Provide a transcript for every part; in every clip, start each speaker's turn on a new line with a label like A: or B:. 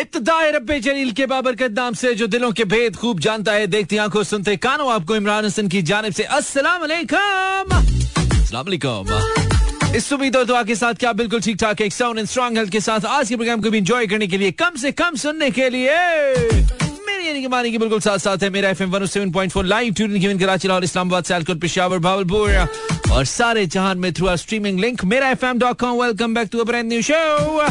A: इब्तदाई रब्बे जलील के बाबरकत नाम से जो दिलों के भेद खूब जानता है, देखती आँखों सुनते कानों आपको इमरान हसन की जानब से अस्सलाम वालेकुम इस उम्मीद और दुआ के साथ क्या बिल्कुल ठीक ठाक एक साउंड एंड स्ट्रॉन्ग हेल्थ के साथ आज के प्रोग्राम को भी एंजॉय करने के लिए, कम से कम सुनने के लिए। की बिल्कुल साथ साथ है, मेरा FM 107.4 live tuning given Karachi Lahore Islamabad Sialkot Peshawar Bahawalpur और सारे जहान में थ्रू आर स्ट्रीमिंग लिंक मेरा FM dot com welcome back to a brand new show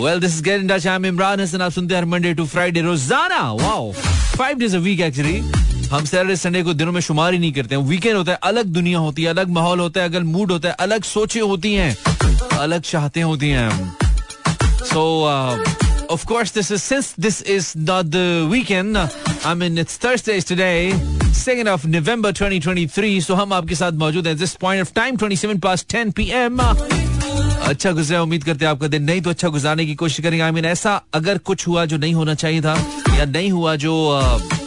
A: Well, this is Get in Touch. I'm Imran Hassan. आप सुनते हैं Monday to Friday रोज़ाना wow five days a week actually हम Saturday Sunday को दिनों में शुमार ही नहीं करते हैं वीकेंड होता है अलग दुनिया होती है अलग माहौल होता है अलग मूड होता है अलग सोचे होती हैं अलग चाहते होती हैं सो of course this is since this is not the weekend I mean it's Thursday today 2nd of November 2023 so हम आपके साथ मौजूद हैं this point of time 27 past 10 pm अच्छा गुजरा, उम्मीद करते हैं आपका दिन नहीं तो अच्छा गुजारने की कोशिश करेंगे। आई मीन ऐसा अगर कुछ हुआ जो नहीं होना चाहिए था, या नहीं हुआ जो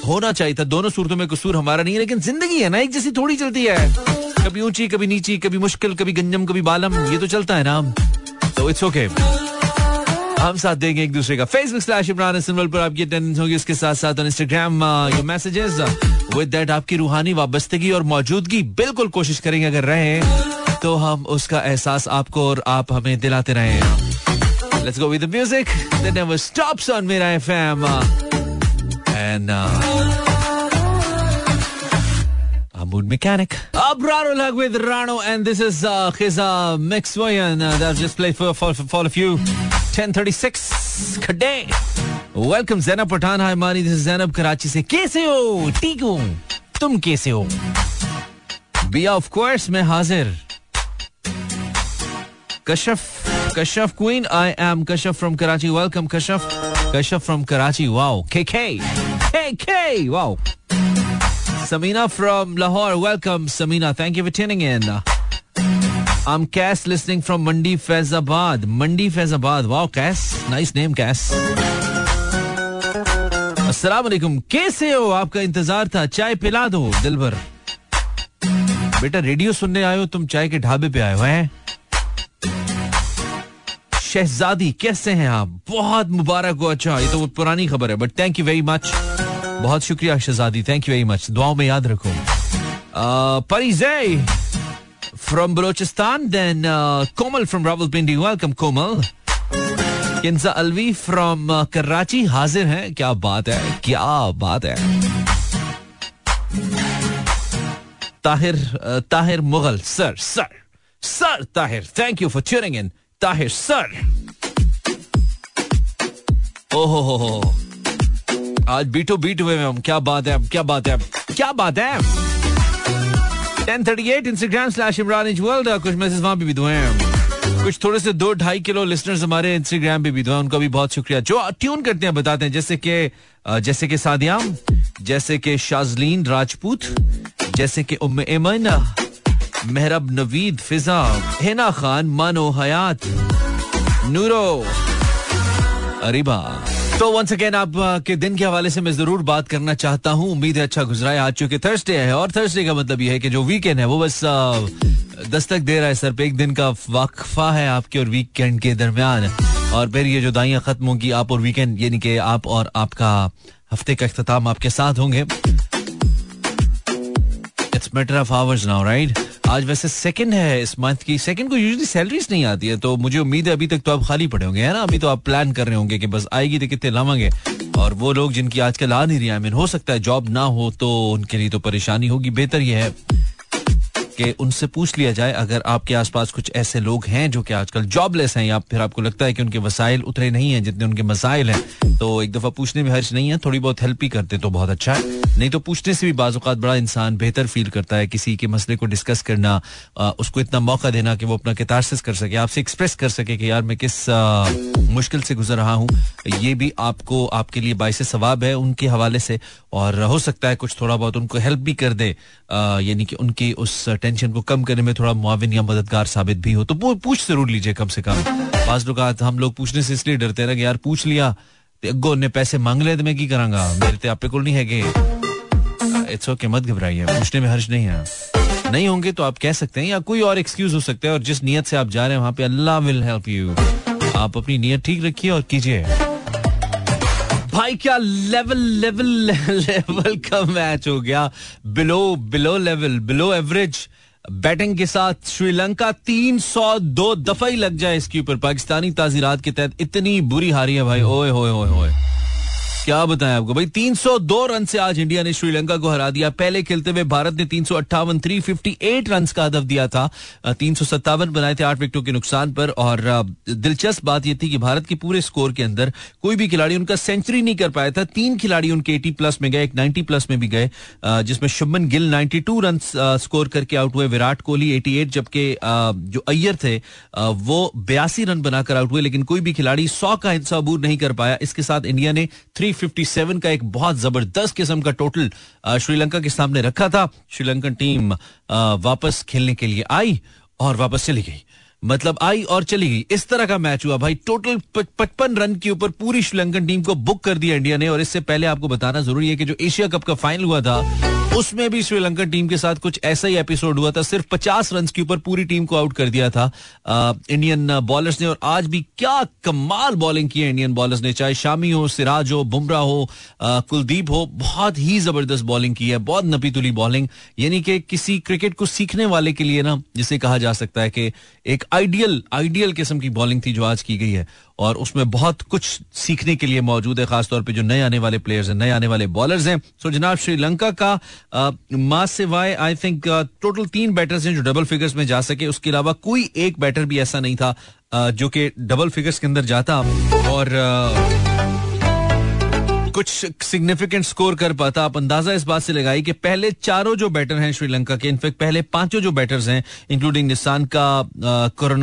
A: होना चाहिए था, दोनों सूरतों में कसूर हमारा नहीं है, लेकिन ज़िंदगी है ना, एक जैसी थोड़ी चलती है। कभी ऊँची, कभी नीची, कभी मुश्किल, कभी गंजम, कभी बालम, ये तो चलता है ना। तो इट्स ओके हम साथ देंगे एक दूसरे का। फेसबुक स्लैश इमरान सिंबल पर आपकी अटेंडेंस होगी, उसके साथ साथ Instagram your messages with that आपकी रूहानी वाबस्तगी और मौजूदगी बिल्कुल कोशिश करेंगे, अगर रहे। तो हम उसका एहसास आपको और आप हमें दिलाते रहे Let's go with the music that never stops on Mira FM. And uh, I'm Mood Mechanic. Abrar Ulhag with Rano, and this is uh, his uh, mix version uh, that I've just played for, for, for all of you. 1036 Kade. Welcome Zainab Pathan. Hi Mani, this is Zainab Karachi से कैसे हो ठीक हूँ तुम कैसे हो बिया of course मैं हाजिर Kashaf Kashaf queen I am Kashaf from Karachi welcome Kashaf Kashaf from Karachi wow के के के wow Samina from Lahore welcome Samina thank you for tuning in I am Qais listening from Mandi Faizabad Mandi Faizabad wow Qais nice name Qais अस्सलाम वालेकुम कैसे हो? आपका इंतज़ार था. चाय पिला दो दिलबर बेटा रेडियो सुनने आए हो, तुम चाय के ढाबे पे आए हो, हैं? शहजादी, कैसे हैं आप? बहुत मुबारक हो। अच्छा ये तो पुरानी खबर है but thank you very much बहुत शुक्रिया शहजादी थैंक यू वेरी मच दुआओं में याद रखो। Parizay from Balochistan then Komal from Rawalpindi. Welcome Komal. Alvi from Karachi. हाजिर हैं। क्या बात है, क्या बात है। Tahir Tahir Mughal. Sir sir sir, Tahir thank you for tuning in Tahir sir. ओहो हो हो आज बीटो बीट हुए हम। क्या बात है, क्या बात है, क्या बात है। 1038 इंस्टाग्राम स्लैश इमरान कुछ मैसेज वहाँ भी दुए हैं। कुछ थोड़े से दो ढाई किलो लिस्टनर्स हमारे इंस्टाग्राम पे भी दुआ उनका भी बहुत शुक्रिया। जो ट्यून करते हैं, बताते हैं। जैसे कि जैसे कि सादियाम जैसे कि शाजलीन राजपूत, जैसे कि उम्म एमन मेहरब नवीद फिजा, हेना खान, मानो हयात, नूरो, अरिबा। तो वंस अगेन आप के दिन के हवाले से मैं ज़रूर बात करना चाहता हूँ। उम्मीद है अच्छा गुजरा है। आज चूँकि थर्सडे है और थर्सडे का मतलब ये है कि जो वीकेंड है, वो बस दस्तक दे रहा है सर पे। एक दिन का वक्फा है आपके और वीकेंड के दरमियान। और फिर ये जो दाइयाँ खत्म होंगी, आप और वीकेंड यानी कि आप और आपका हफ़्ते का अख्ताम आपके साथ होंगे। It's matter of hours now right आज वैसे सेकंड है इस मंथ की। सेकंड को यूजली सैलरीज नहीं आती है तो मुझे उम्मीद है अभी तक तो आप खाली पड़े होंगे, है ना? अभी तो आप प्लान कर रहे होंगे कि बस आएगी तो कितने लावांगे। और वो लोग जिनकी आजकल आ नहीं रही आई मीन हो सकता है जॉब ना हो तो उनके लिए तो परेशानी होगी। बेहतर यह है। कि उनसे पूछ लिया जाए, अगर आपके आसपास कुछ ऐसे लोग हैं जो कि आजकल जॉबलेस हैं, या फिर आपको लगता है कि उनके वसाइल उतरे नहीं हैं जितने उनके मसाइल हैं तो एक दफ़ा पूछने में हर्ज नहीं है, थोड़ी बहुत हेल्प ही करते तो बहुत अच्छा है। नहीं तो पूछने से भी बाजुकात बड़ा इंसान बेहतर फील करता है, किसी के मसले को डिस्कस करना उसको इतना मौका देना कि वो अपना कितारसिस कर सके, आपसे एक्सप्रेस कर सके कि यार मैं किस मुश्किल से गुजर रहा हूँ। ये भी आपको, आपके लिए बायस सवाब है उनके हवाले से, और हो सकता है कुछ थोड़ा बहुत उनको हेल्प भी कर दे यानी कि उनकी उस टेंशन को कम करने में थोड़ा मुआविन या मददगार साबित भी हो तो पूछ ज़रूर लीजिए कम से कम। पास लोग हम लोग पूछने से इसलिए डरते हैं कि यार पूछ लिया अगो ने पैसे मांग ले तो मैं की करांगा? मेरे ते आपे को नहीं है इट्स ओके मत घबराइए, पूछने में हर्ष नहीं है। नहीं होंगे तो आप कह सकते हैं या कोई और एक्सक्यूज हो सकता है और जिस नियत से आप जा रहे हैं, वहाँ पे अल्लाह विल हेल्प यू आप अपनी नीयत ठीक रखिए और कीजिए। भाई, क्या लेवल लेवल लेवल का मैच हो गया? Below below level below average batting के साथ श्रीलंका 302 दफ़ा ही लग जाए इसके ऊपर। पाकिस्तानी ताजीरात के तहत इतनी बुरी हारी है भाई। ओए होए होए होए क्या बताएँ आपको? भाई 302 रन से आज इंडिया ने श्रीलंका को हरा दिया। पहले खेलते हुए भारत ने तीन सौ अट्ठावन, थ्री फिफ्टी एट रन का हदफ दिया था। तीन सौ सत्तावन बनाए थे आठ विकेटों के नुकसान पर और दिलचस्प बात यह थी कि भारत के पूरे स्कोर के अंदर कोई भी खिलाड़ी उनका सेंचुरी नहीं कर पाया था। तीन खिलाड़ी उनके एटी प्लस में गए, एक नाइन्टी प्लस में भी गए। जिसमें Shubman Gill ninety two run score करके आउट हुए। विराट कोहली एटी एट, जबकि जो अय्यर थे वो बयासी रन बनाकर आउट हुए। लेकिन कोई भी खिलाड़ी सौ का हिस्सा अबूर नहीं कर पाया। इसके साथ इंडिया ने थ्री 357 का एक बहुत ज़बरदस्त किस्म का टोटल श्रीलंका के सामने रखा था। श्रीलंकन टीम वापस खेलने के लिए आई और वापस चली गई। मतलब आई और चली गई। इस तरह का मैच हुआ। भाई टोटल पचपन रन के ऊपर पूरी श्रीलंकन टीम को बुक कर दिया इंडिया ने। और इससे पहले आपको बताना ज़रूरी है कि जो एशिया कप का फाइनल हुआ था उसमें भी श्रीलंकन टीम के साथ कुछ ऐसा ही एपिसोड हुआ था। सिर्फ़ पचास रन के ऊपर पूरी टीम को आउट कर दिया था। इंडियन बॉलर्स ने और आज भी क्या कमाल बॉलिंग की है इंडियन बॉलर्स ने। चाहे शामी हो, सिराज हो, बुमराह हो कुलदीप हो, बहुत ही ज़बरदस्त बॉलिंग की है। बहुत नपी तुली बॉलिंग यानी कि किसी क्रिकेट को सीखने वाले के लिए ना, जिसे कहा जा सकता है कि एक आइडियल आइडियल किस्म की बॉलिंग थी जो आज की गई है। और उसमें बहुत कुछ सीखने के लिए मौजूद है, खासतौर पे जो नए आने वाले प्लेयर्स हैं, नए आने वाले बॉलर्स हैं। सो जनाब, श्रीलंका का मास सिवाय आई थिंक टोटल तीन बैटर्स हैं जो डबल फिगर्स में जा सके। उसके अलावा कोई एक बैटर भी ऐसा नहीं था जो कि डबल फिगर्स के अंदर जाता। और कुछ सिग्निफिकेंट स्कोर कर पाता। आप अंदाज़ा इस बात से लगाई कि पहले चारों जो बैटर हैं श्रीलंका के इनफेक्ट पहले पाँचों जो बैटर्स हैं इंक्लूडिंग निशान का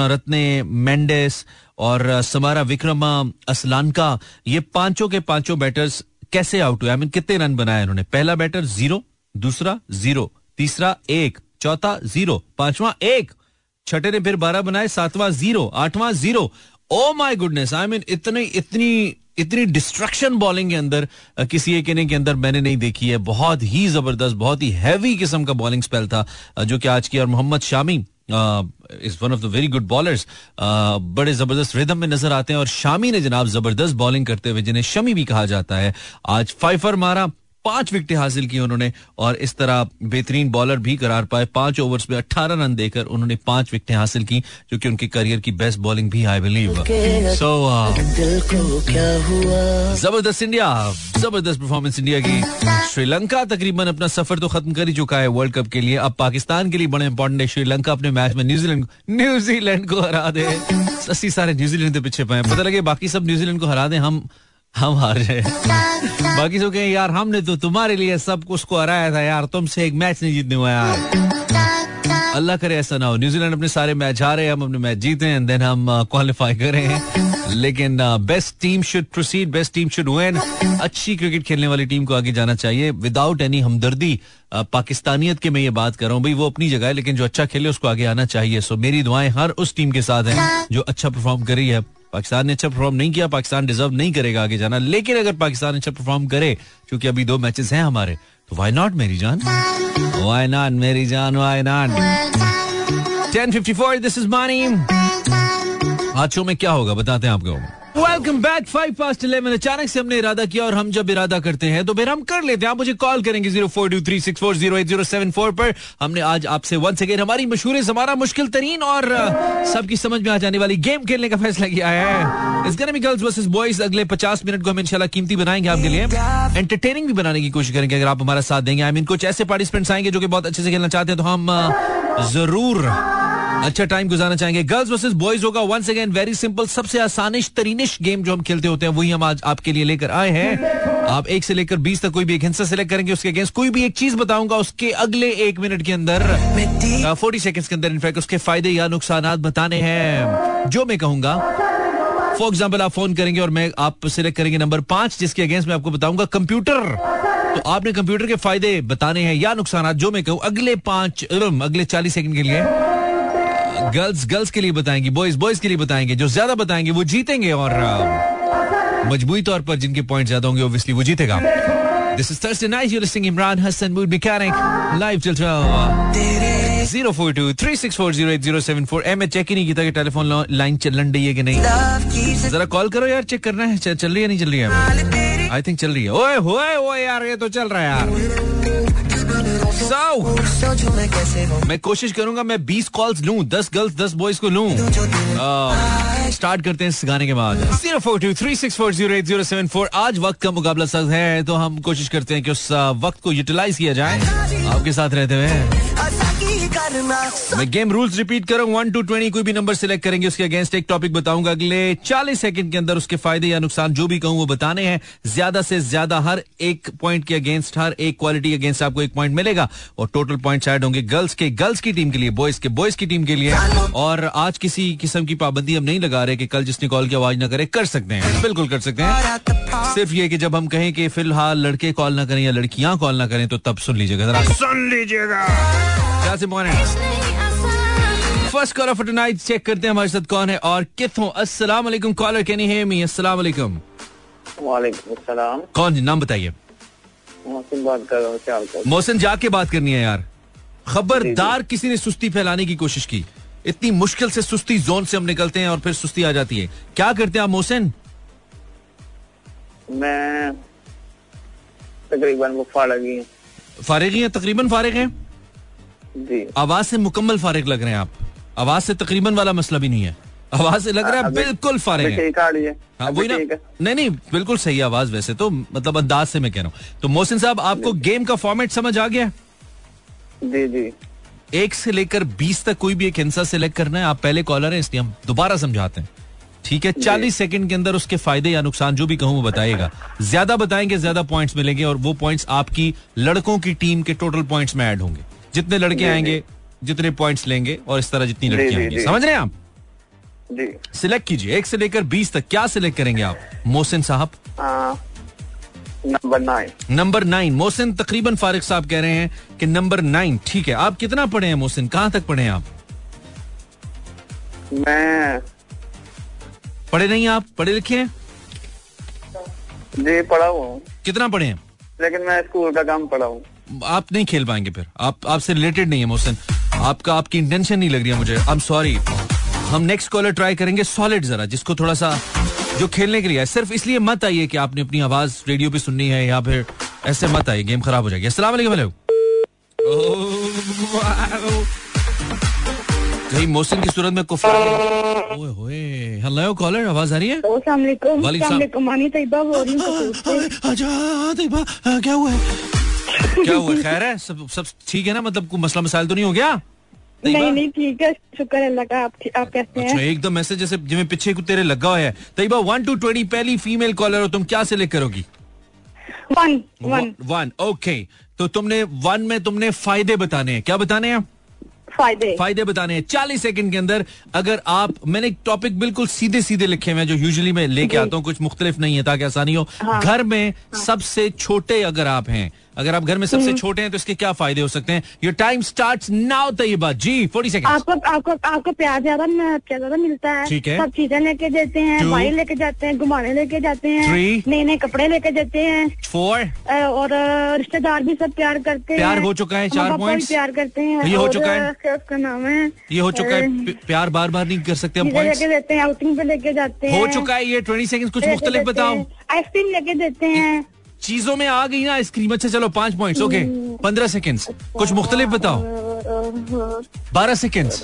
A: रत्ने मेंडेस और समारा विक्रमा असलान का ये पाँचों के पाँचों बैटर्स कैसे आउट हुए? आई मीन कितने रन बनाए उन्होंने पहला बैटर ज़ीरो दूसरा ज़ीरो तीसरा एक, चौथा ज़ीरो पांचवा एक। छठे ने फिर बारह बनाए, सातवां ज़ीरो आठवां zero oh my goodness I mean इतनी इतनी इतनी डिस्ट्रक्शन बॉलिंग के अंदर किसी एक इनिंग के अंदर मैंने नहीं देखी है। बहुत ही ज़बरदस्त, बहुत ही हैवी किस्म का बॉलिंग स्पेल था जो कि आज की और Mohammed Shami is one of the very good bowlers बड़े ज़बरदस्त रिदम में नज़र आते हैं और शामी ने जनाब ज़बरदस्त बॉलिंग करते हुए, जिन्हें शमी भी कहा जाता है, आज फाइफर मारा। पाँच विकेटें हासिल की उन्होंने और इस तरह बेहतरीन बॉलर भी करार पाए। पाँच ओवर्स में अट्ठारह रन देकर उन्होंने पाँच विकेटें हासिल की, जो कि उनके करियर की बेस्ट बॉलिंग भी आई बिलीव सो ज़बरदस्त इंडिया, ज़बरदस्त परफॉर्मेंस इंडिया की। श्रीलंका तकरीबन अपना सफ़र तो खत्म कर ही चुका है वर्ल्ड कप के लिए। अब पाकिस्तान के लिए बड़े इंपॉर्टेंट है। श्रीलंका अपने मैच में न्यूजीलैंड न्यूजीलैंड को हरा दे। अस्सी सारे न्यूजीलैंड के पीछे पाए पता लगे बाकी सब न्यूजीलैंड को हरा दे। हम हम हार जाए बाकी सब कहें, यार, हमने तो तुम्हारे लिए सब कुछ को हराया था, यार, तुमसे एक मैच नहीं जीतने हुआ, यार। अल्लाह करे ऐसा ना हो। न्यूजीलैंड अपने सारे मैच हारे, हम अपने मैच जीते एंड देन हम क्वालिफाई करें। लेकिन best team should proceed best team should win अच्छी क्रिकेट खेलने वाली टीम को आगे जाना चाहिए। विदाउट एनी हमदर्दी पाकिस्तानियत के मैं ये बात कर रहा हूँ, भाई, वो अपनी जगह है, लेकिन जो अच्छा खेले, उसको आगे आना चाहिए। सो मेरी दुआएँ हर उस टीम के साथ हैं, जो अच्छा परफॉर्म कर है। पाकिस्तान ने अच्छा परफॉर्म नहीं किया, पाकिस्तान डिजर्व नहीं करेगा आगे जाना। लेकिन अगर पाकिस्तान अच्छा परफॉर्म करे, क्योंकि अभी दो मैचेस हैं हमारे तो वाई नॉट मेरी जान? वाई नॉट मेरी जान वाई नॉट 1054 दिस इज़ मानी आज शो में क्या होगा, बताते हैं आपको। Welcome back five past eleven अचानक से हमने इरादा किया और हम जब इरादा करते हैं तो फिर हम कर लेते हैं। आप मुझे कॉल करेंगे zero four two three six four zero eight zero seven four पर। हमने आज आपसे वन सेकेंड हमारी मशहूर हमारा मुश्किल तरीन और सबकी समझ में आ जाने वाली गेम खेलने का फैसला किया है। इस गर्मी गर्ल्स वर्सेज बॉयज़ अगले पचास मिनट को हम इंशाल्लाह कीमती बनाएँगे आपके लिए। एंटरटेनिंग भी बनाने की कोशिश करेंगे, अगर आप हमारा साथ देंगे। आई मीन कुछ ऐसे पार्टिसिपेंट्स आएँगे जो कि बहुत अच्छे से खेलना चाहते हैं तो हम ज़रूर अच्छा टाइम गुजारना चाहेंगे। गर्ल्स वर्सेस बॉयज़ होगा। वंस अगेन वेरी सिंपल सबसे आसानिश, तरीनिश गेम जो हम खेलते होते हैं, वही हम आज आपके लिए लेकर आए हैं। आप एक से लेकर बीस तक कोई भी एक हिस्सा सेलेक्ट करेंगे, उसके अगेंस्ट कोई भी एक चीज़ बताऊँगा, उसके अगले एक मिनट के अंदर। फोर्टी सेकेंड के अंदर इनफैक्ट उसके फ़ायदे या नुकसान बताने हैं। जो मैं कहूँगा फॉर एग्ज़ाम्पल आप फ़ोन करेंगे और मैं, आप सिलेक्ट करेंगे नंबर पाँच, जिसके अगेंस्ट मैं आपको बताऊँगा कंप्यूटर तो आपने कंप्यूटर के फ़ायदे बताने हैं या नुकसान जो मैं कहूँ, अगले पाँच अगले चालीस सेकंड के लिए। गर्ल्स गर्ल्स के लिए बताएँगे बॉयज़ बॉयज़ के लिए बताएँगे, जो ज़्यादा बताएँगे, वो जीतेंगे और मजबूरी तौर पर जिनके पॉइंट ज़्यादा होंगे ऑब्वियसली वो जीतेगा This is Thursday night. You're listening Imran Hassan, Mood Mechanic, live till 12. Zero four two three six check ही नहीं किया टेलीफोन लाइन चलन रही है कि नहीं जरा कॉल करो यार चेक करना है, चल रही है, नहीं चल रही है आई थिंक चल रही है ओए, होए, ओए यार, ये तो चल रहा है यार so, मैं कोशिश करूँगा मैं 20 कॉल्स लूँ 10 गर्ल्स 10 बॉयज़ को लूँ। स्टार्ट करते हैं इस गाने के बाद। Zero four two three six four zero eight zero seven four आज वक्त का मुकाबला सख्त है तो हम कोशिश करते हैं कि उस वक्त को यूटिलाइज किया जाए। आपके साथ रहते हुए। मैं गेम रूल्स रिपीट करूँ वन टू ट्वेंटी कोई भी नंबर सिलेक्ट करेंगे उसके अगेंस्ट एक टॉपिक बताऊँगा अगले चालीस सेकंड के अंदर उसके फ़ायदे या नुकसान जो भी कहूँ वो बताने हैं। ज़्यादा से ज़्यादा हर एक पॉइंट के अगेंस्ट हर एक क्वालिटी अगेंस्ट आपको एक पॉइंट मिलेगा। और टोटल पॉइंट ऐड होंगे गर्ल्स के गर्ल्स की टीम के लिए बॉयज़ के बॉयज़ की टीम के लिए। और आज किसी किस्म की पाबंदी हम नहीं लगा रहे कि कल जिसने कॉल की आवाज़ ना करे कर सकते हैं। बिल्कुल कर सकते हैं। सिर्फ़ ये कि जब हम कहें कि फ़िलहाल लड़के कॉल ना करें या लड़कियाँ कॉल ना करें तो तब सुन लीजिएगा जरा। सुन लीजिएगा। क्या से first caller for tonight check करते हैं हमारे साथ कौन है और कितों अस्सलाम वालेकुम कॉलर कैन हियर मी अस्सलाम वालेकुम
B: वालेकुम सलाम
A: कौन जी नाम बताइए।
B: मोहसिन बात कर रहा हूँ?
A: मोहसिन जाके बात करनी है यार। खबरदार किसी ने सुस्ती फैलाने की कोशिश की। इतनी मुश्किल से सुस्ती जोन से हम निकलते हैं और फिर सुस्ती आ जाती है। क्या करते हैं आप मोहसिन?
B: मैं तकरीबन वो फारग ही हूँ।
A: फारिग हैं? तकरीबन फारिग हैं?
B: जी।
A: आवाज़ से मुकम्मल फारिग लग रहे हैं आप। आवाज़ से तकरीबन वाला मसला भी नहीं है। आवाज़ से लग रहा है बिल्कुल फारिग है।
B: आ रही है
A: हाँ। वही ना। नहीं नहीं बिल्कुल सही आवाज़ वैसे तो मतलब अंदाज से मैं कह रहा हूँ। तो मोहसिन साहब आपको गेम का फॉर्मेट समझ आ गया?
B: जी जी।
A: एक से लेकर बीस तक कोई भी एक हिंसा सेलेक्ट करना है। आप पहले कॉलर हैं इसलिए हम दोबारा समझाते हैं। ठीक है चालीस सेकंड के अंदर उसके फ़ायदे या नुकसान जो भी कहूँ वो बताएगा ज़्यादा बताएँगे ज़्यादा पॉइंट्स मिलेंगे और वो पॉइंट्स आपकी लड़कों की टीम के टोटल पॉइंट्स में ऐड होंगे। जितने लड़के आएँगे जितने पॉइंट्स लेंगे और इस तरह जितनी लड़कियाँ आएँगी। समझ रहे हैं आप?
B: जी।
A: सिलेक्ट कीजिए। एक से लेकर बीस तक क्या सिलेक्ट करेंगे आप? मोहसिन साहब?
B: Number nine
A: number nine Mohsin तकरीबन फारिक साहब कह रहे हैं कि नंबर नाइन ठीक है। आप कितना पढ़े हैं मोहसिन? कहाँ तक पढ़े हैं आप?
B: मैं
A: पढ़े नहीं आप? पढ़े लिखे हैं?
B: जी पढ़ा हुआ हूँ।
A: कितना पढ़े हैं?
B: लेकिन मैं स्कूल का काम पढ़ा हूँ।
A: आप नहीं खेल पाएँगे फिर। आप, आपसे रिलेटेड नहीं है, मोहसिन। आपका, आपकी इंटेंशन नहीं लग रही है मुझे। आई एम सॉरी हम नेक्स्ट कॉलर ट्राई करेंगे सॉलिड जरा, जिसको थोड़ा सा जो खेलने के लिए है। सिर्फ़ इसलिए मत आइए कि आपने अपनी आवाज़ रेडियो पे सुननी है या फिर ऐसे मत आइए गेम खराब हो जाएगी। अस्सलाम कहीं मोहसिन की सूरत में कुफर ओए होए। हेलो कॉलर आवाज़ आ रही है?
C: हूँ
A: अच्छा तैयबा क्या हुआ क्या हुआ खैर है सब सब ठीक है ना? मतलब कोई मसला मसाइल तो नहीं हो गया?
C: नहीं नहीं ठीक है। शुक्र अल्लाह का। आप आप कैसे
A: अच्छा
C: हैं
A: एकदम ऐसे जैसे पीछे को तेरे लगा हुआ है। तैयबा वन टू ट्वेंटी पहली फीमेल कॉलर हो तुम क्या सिलेक्ट करोगी
C: वन वन
A: वन ओके तो तुमने वन में तुमने फ़ायदे बताने हैं। क्या बताने हैं?
C: फ़ायदे।
A: फ़ायदे बताने हैं। चालीस सेकंड के अंदर अगर आप मैंने एक टॉपिक बिल्कुल सीधे सीधे लिखे हुए हैं जो यूजुअली मैं लेके आता हूँ कुछ मुख्तलिफ़ नहीं है ताकि आसानी हो।
C: हाँ।
A: घर में सबसे छोटे अगर आप हैं अगर आप घर में सबसे छोटे हैं तो इसके क्या फ़ायदे हो सकते हैं? Your time start now Tayyaba ji forty second
C: आपको आपको आपको प्यार ज़्यादा ज़्यादा मिलता है।
A: ठीक है।
C: सब चीज़ें लेके देते हैं. भाई लेके जाते हैं घुमाने लेके जाते हैं. नए नए कपड़े लेके देते हैं।
A: फोर
C: और रिश्तेदार भी सब प्यार करते हैं।
A: प्यार हो चुका है, चार points।
C: प्यार करते हैं।
A: ये हो चुका है।
C: उसका नाम है?
A: ये हो चुका है। प्यार बार बार नहीं कर सकते हम
C: लेके देते हैं आउटिंग पे लेके जाते हैं
A: हो। चुका है ये ट्वेंटी सेकंड कुछ मुख्तलिफ़ बताओ।
C: आइसक्रीम लेके देते हैं।
A: चीज़ों में आ गई ना आइसक्रीम। अच्छा चलो पाँच पॉइंट्स ओके पंद्रह सेकंड्स कुछ मुख्तलिफ़ बताओ। बारह सेकंड्स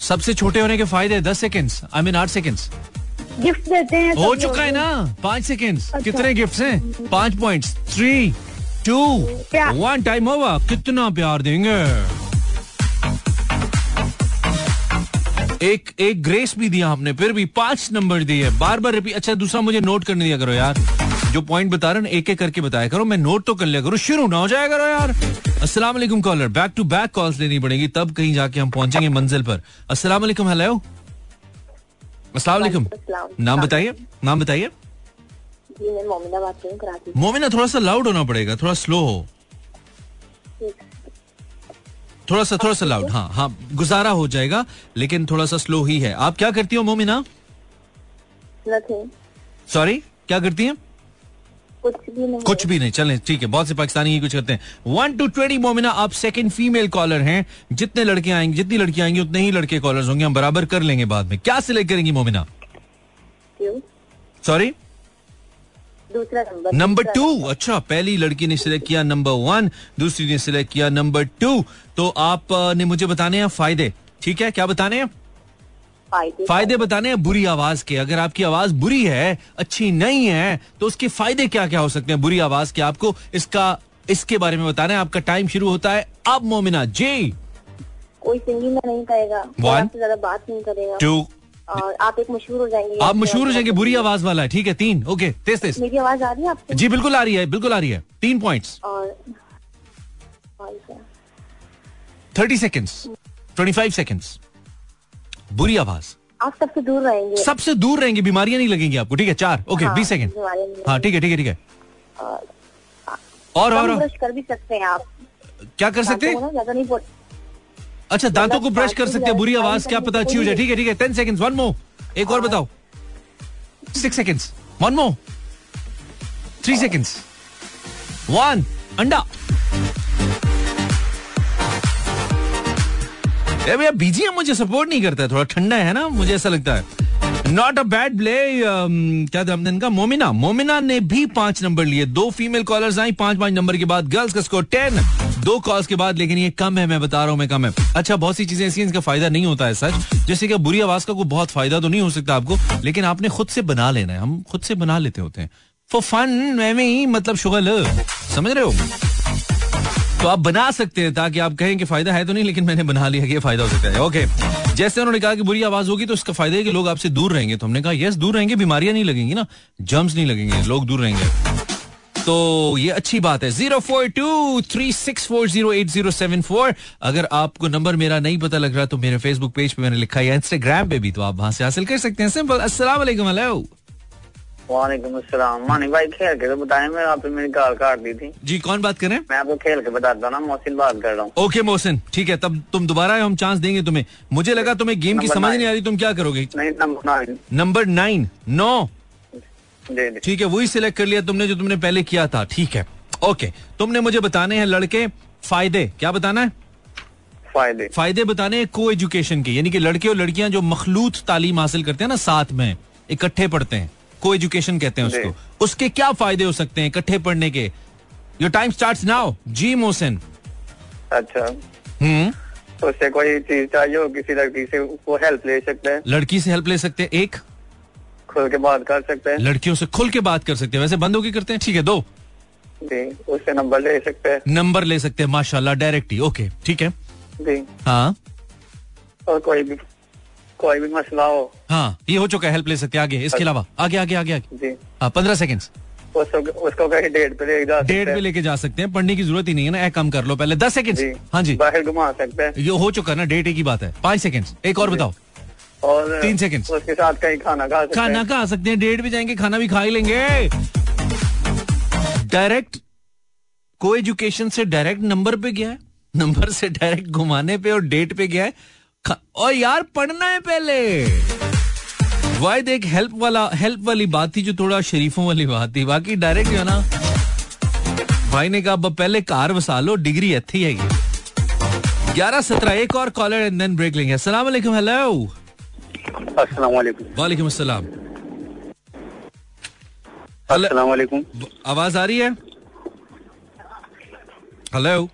A: सबसे छोटे होने के फ़ायदे दस सेकंड्स आई मीन आठ सेकंड्स
C: गिफ्ट देते हैं
A: हो चुका है ना? पाँच सेकंड्स
C: अच्छा।
A: कितने गिफ्ट्स हैं? पाँच points three two one time over कितना प्यार देंगे। एक एक ग्रेस भी दिया हमने फिर भी पाँच नंबर दिए। बार बार रिपीट अच्छा दूसरा मुझे नोट करने दिया करो यार। जो पॉइंट बता रहे एक एक करके बताया करो। मैं नोट तो कर लिया करूँ। शुरू ना हो जाया करो यार। वालेकुम caller back to back calls लेनी पड़ेगी। तब कहीं जाके हम पहुँचेंगे मंजिल पर। अस्सलाम वालेकुम हेलो अस्सलाम वालेकुम नाम बताइए। नाम बताइए।
D: मोमिना
A: थोड़ा सा लाउड होना पड़ेगा। थोड़ा स्लो हो। थोड़ा सा थोड़ा सा लाउड हाँ हाँ गुजारा हो जाएगा लेकिन थोड़ा सा स्लो ही है। आप क्या करती हो मोमिना? सॉरी क्या करती हैं?
D: कुछ भी नहीं।
A: कुछ भी नहीं चलें ठीक है बहुत से पाकिस्तानी ही कुछ करते हैं। वन टू ट्वेंटी मोमिना आप सेकंड फीमेल कॉलर हैं। जितने लड़के आएँगे जितनी लड़कियाँ आएँगी उतने ही लड़के कॉलर्स होंगे हम बराबर कर लेंगे बाद में। क्या सिलेक्ट करेंगी मोमिना? सॉरी
D: दूसरा नंबर
A: टू अच्छा पहली लड़की ने सिलेक्ट किया नंबर वन दूसरी ने सिलेक्ट किया नंबर टू तो आप अ, ने मुझे बताने हैं फ़ायदे ठीक है? क्या बताने हैं?
D: फ़ायदे
A: फ़ायदे बताने हैं बुरी आवाज़ के। अगर आपकी आवाज़ बुरी है अच्छी नहीं है तो उसके फ़ायदे क्या क्या हो सकते हैं बुरी आवाज़ के? आपको इसका इसके बारे में बताना है। आपका टाइम शुरू होता है। अब मोमिना जी।
D: कोई सिंगिंग में नहीं करेगा। आपसे ज़्यादा बात नहीं करेगा।
A: टू
D: और आप एक मशहूर हो जाएँगे।
A: आप मशहूर हो जाएँगे। बुरी आवाज़ वाला है। ठीक है तीन। ओके तेज तेज।
D: मेरी आवाज़ आ रही है आपको?
A: जी बिल्कुल आ रही है बिल्कुल आ रही है। तीन पॉइंट्स
D: और
A: thirty seconds twenty five seconds बुरी आवाज़।
D: आप सबसे दूर रहेंगे।
A: सबसे दूर रहेंगे बीमारियाँ नहीं लगेंगी आपको ठीक है? चार ओके
D: हाँ,
A: बीस सेकेंड हाँ ठीक है ठीक है ठीक है।
D: और
A: और
D: कर भी सकते हैं आप।
A: क्या कर सकते हैं? अच्छा दांतों को ब्रश कर सकते हैं बुरी
D: आवाज़
A: क्या पता अच्छी हो जाए। ठीक है ठीक है टेन सेकेंड वन मोर एक और बताओ। Six seconds one more three seconds one अंडा। भैया बीजीएम मुझे सपोर्ट नहीं करता है, थोड़ा ठंडा है ना, मुझे ऐसा लगता है। नॉट अ बैड प्ले क्या था हमने इनका? मोमिना मोमिना ने भी पाँच नंबर लिए। दो फीमेल कॉलर्स आई, पाँच पाँच नंबर के बाद गर्ल्स का स्कोर टेन दो कॉल्स के बाद, लेकिन ये कम है, मैं बता रहा हूँ, मैं कम है। अच्छा बहुत सी चीज़ें ऐसी इनका फ़ायदा नहीं होता है, सच। जैसे कि बुरी आवाज़ का कोई बहुत फ़ायदा तो नहीं हो सकता आपको, लेकिन आपने खुद से बना लेना है, हम खुद से बना लेते होते हैं। फॉर फन में मतलब शुगल। समझ रहे हो? तो आप बना सकते हैं ताकि आप कहें कि फ़ायदा है तो नहीं, लेकिन मैंने बना लिया कि ये फ़ायदा हो सकता है। ओके जैसे उन्होंने कहा कि बुरी आवाज़ होगी तो इसका फ़ायदा है कि लोग आपसे दूर रहेंगे। तो हमने कहा यस दूर रहेंगे, बीमारियाँ नहीं लगेंगी ना जम्स नहीं लगेंगे, लोग दूर रहेंगे। तो ये अच्छी बात है। Zero four two three six four zero eight zero seven four. अगर आपको नंबर मेरा नहीं पता लग रहा तो मेरे फेसबुक पेज पे मैंने लिखा है इंस्टाग्राम पे भी तो आप वहाँ से हासिल कर सकते हैं। सिंपल वालेकुम हेलो
B: वालेकुम अस्सलाम। मानी भाई खेल के तो बताएँ मैं मेरी कॉल काट दी थी।
A: जी कौन बात करें?
B: मैं आपको खेल के बताता हूँ ना मोहसिन बात कर रहा हूँ।
A: ओके मोहसिन ठीक है तब तुम दोबारा हम चांस देंगे तुम्हें। मुझे लगा तुम्हें गेम की समझ नहीं आ रही तुम क्या करोगे?
B: नहीं नंबर नाइन
A: नौ ठीक है वही सिलेक्ट कर लिया तुमने जो तुमने पहले किया था ठीक है। ओके तुमने मुझे बताने हैं लड़के फ़ायदे क्या बताना है?
B: फ़ायदे।
A: फ़ायदे बताने को एजुकेशन के यानी कि लड़के और लड़कियाँ जो मखलूत तालीम हासिल करते हैं ना साथ में इकट्ठे पढ़ते हैं। को एजुकेशन कहते हैं उसको। उसके क्या फ़ायदे हो सकते हैं इकट्ठे पढ़ने के? योर टाइम स्टार्ट नाउ जी मोहसिन।
B: अच्छा।
A: हम्म।
B: तो उससे कोई चीज़ चाहिए हो किसी लड़की से वो हेल्प ले सकते हैं?
A: लड़की से हेल्प ले सकते हैं एक।
B: खुल के बात कर सकते हैं?
A: लड़कियों से खुल के बात कर सकते हैं। वैसे बंद होके करते हैं? ठीक है दो।
B: उससे नंबर ले सकते हैं।
A: नंबर ले सकते हैं माशाल्लाह डायरेक्ट ही ओके ठीक है।
B: जी।
A: हाँ।
B: और कोई भी कोई भी मसला हो।
A: हाँ ये हो चुका है हेल्प ले सकते हैं। आगे इसके अलावा आगे आगे आगे आगे।
B: जी।
A: हाँ पंद्रह सेकेंड्स
B: उसको उसको कहीं डेट पे ले जा
A: डेट पे लेके जा सकते हैं पढ़ने की ज़रूरत ही नहीं है ना एक काम कर लो पहले दस सेकेंड
B: जी।
A: हाँ जी।
B: बाहर घुमा सकते हैं।
A: ये हो चुका है ना डेट एक ही बात है। पाँच सेकेंड एक और बताओ।
B: और
A: तीन seconds।
B: उसके साथ कहीं खाना खा सकते
A: खाना खा सकते हैं डेट पे जाएँगे खाना भी खा ही लेंगे। डायरेक्ट को एजुकेशन से डायरेक्ट नंबर पे गया है। नंबर से डायरेक्ट घुमाने पे और डेट पे गया है। और यार पढ़ना है पहले। वायद एक हेल्प वाला हेल्प वाली बात थी जो थोड़ा शरीफों वाली बात थी। बाकी डायरेक्ट जो है ना भाई ने कहा पहले कार वसा लो डिग्री अच्छी है ये। ग्यारह सत्रह एक और कॉलर एंड देन ब्रेक लेंगे। अस्सलाम वालेकुम हेलो
B: अस्सलाम वालेकुम
A: वालेकुम अस्सलाम।
B: अस्सलाम वालेकुम
A: आवाज़ आ रही है? हेलो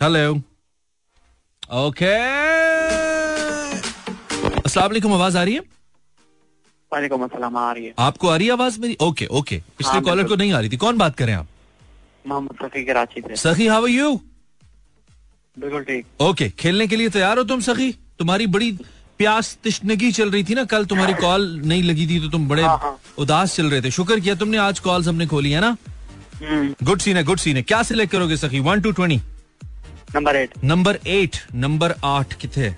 A: हेलो ओके अस्सलाम वालेकुम आवाज़ आ रही है?
B: वालेकुम अस्सलाम आ रही है।
A: आपको आ रही है आवाज़ मेरी? ओके ओके पिछले कॉलर को नहीं आ रही थी। कौन बात करें आप?
B: मोहम्मद सफी कराची से।
A: सखी हाउ आर यू
B: बिल्कुल ठीक।
A: ओके खेलने के लिए तैयार हो तुम सखी? तुम्हारी बड़ी प्यास तिश्नगी चल रही थी ना कल। तुम्हारी कॉल नहीं लगी थी तो तुम बड़े
B: हाँ, हाँ।
A: उदास चल रहे थे। शुक्र किया तुमने आज कॉल हमने खोली है ना? गुड सीन है गुड सीन है। क्या सिलेक्ट करोगे Sakhi? One two twenty
B: number eight
A: number eight number आठ कितने?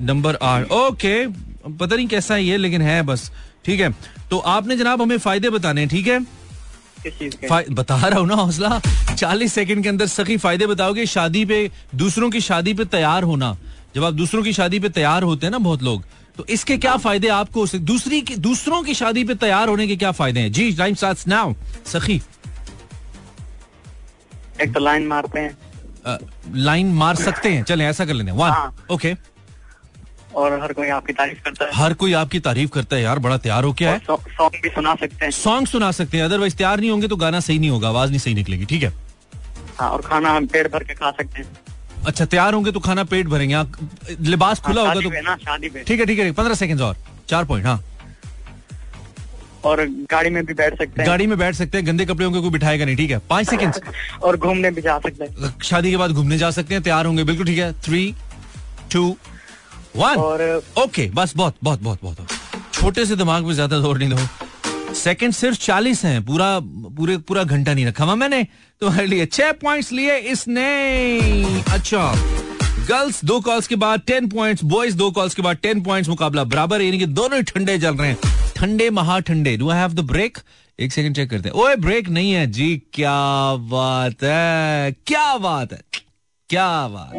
A: नंबर आठ. ओके पता नहीं कैसा है ये लेकिन है बस। ठीक है। तो आपने जनाब हमें फ़ायदे बताने ठीक है? बता रहा हूँ ना हौसला। चालीस सेकंड के अंदर सखी फ़ायदे बताओगे? शादी पे दूसरों की शादी पे तैयार होना। जब आप दूसरों की शादी पे तैयार होते हैं ना बहुत लोग तो इसके क्या फ़ायदे आपको दूसरी की दूसरों की शादी पे तैयार होने के क्या फ़ायदे हैं? जी टाइम स्टार्ट्स नाउ सखी।
B: एक तो लाइन मारते हैं।
A: लाइन मार सकते हैं। चले ऐसा कर लेते हैं। वन
B: हाँ।
A: ओके
B: और हर कोई आपकी तारीफ़ करता है।
A: हर कोई आपकी तारीफ़ करता है यार बड़ा तैयार हो क्या है?
B: सॉन्ग भी सुना सकते हैं।
A: सॉन्ग सुना सकते हैं। अदरवाइज़ तैयार नहीं होंगे तो गाना सही नहीं होगा आवाज़ नहीं सही निकलेगी ठीक है?
B: हाँ और खाना हम पेट भर के खा सकते हैं।
A: अच्छा तैयार होंगे तो खाना पेट भरेंगे। लिबास
B: हाँ,
A: खुला होगा तो
B: शादी
A: ठीक है ठीक है पंद्रह सेकंड और। चार पॉइंट हाँ।
B: और गाड़ी में भी बैठ सकते हैं।
A: गाड़ी में बैठ सकते हैं गंदे कपड़े होंगे कोई बिठाएगा नहीं ठीक है? पाँच सेकंड
B: और घूमने भी जा सकते हैं।
A: शादी के बाद घूमने जा सकते हैं तैयार होंगे बिल्कुल ठीक है। थ्री टू वन
B: और
A: ओके बस बहुत बहुत बहुत बहुत। छोटे से दिमाग में ज़्यादा ज़ोर नहीं दो। सेकंड सिर्फ़ चालीस हैं पूरा पूरे पूरा घंटा नहीं रखा हुआ मैंने। तुम्हारे लिए छह पॉइंट्स लिए इसने। अच्छा। गर्ल्स दो कॉल्स के बाद टेन पॉइंट्स बॉयज़ दो कॉल्स के बाद टेन पॉइंट्स मुकाबला। बराबर यानी कि दोनों ही ठंडे चल रहे हैं। ठंडे महा ठंडे do I have the break एक सेकंड चेक करते हैं। ओए ब्रेक नहीं है। जी, क्या बात है। क्या बात है। क्या बात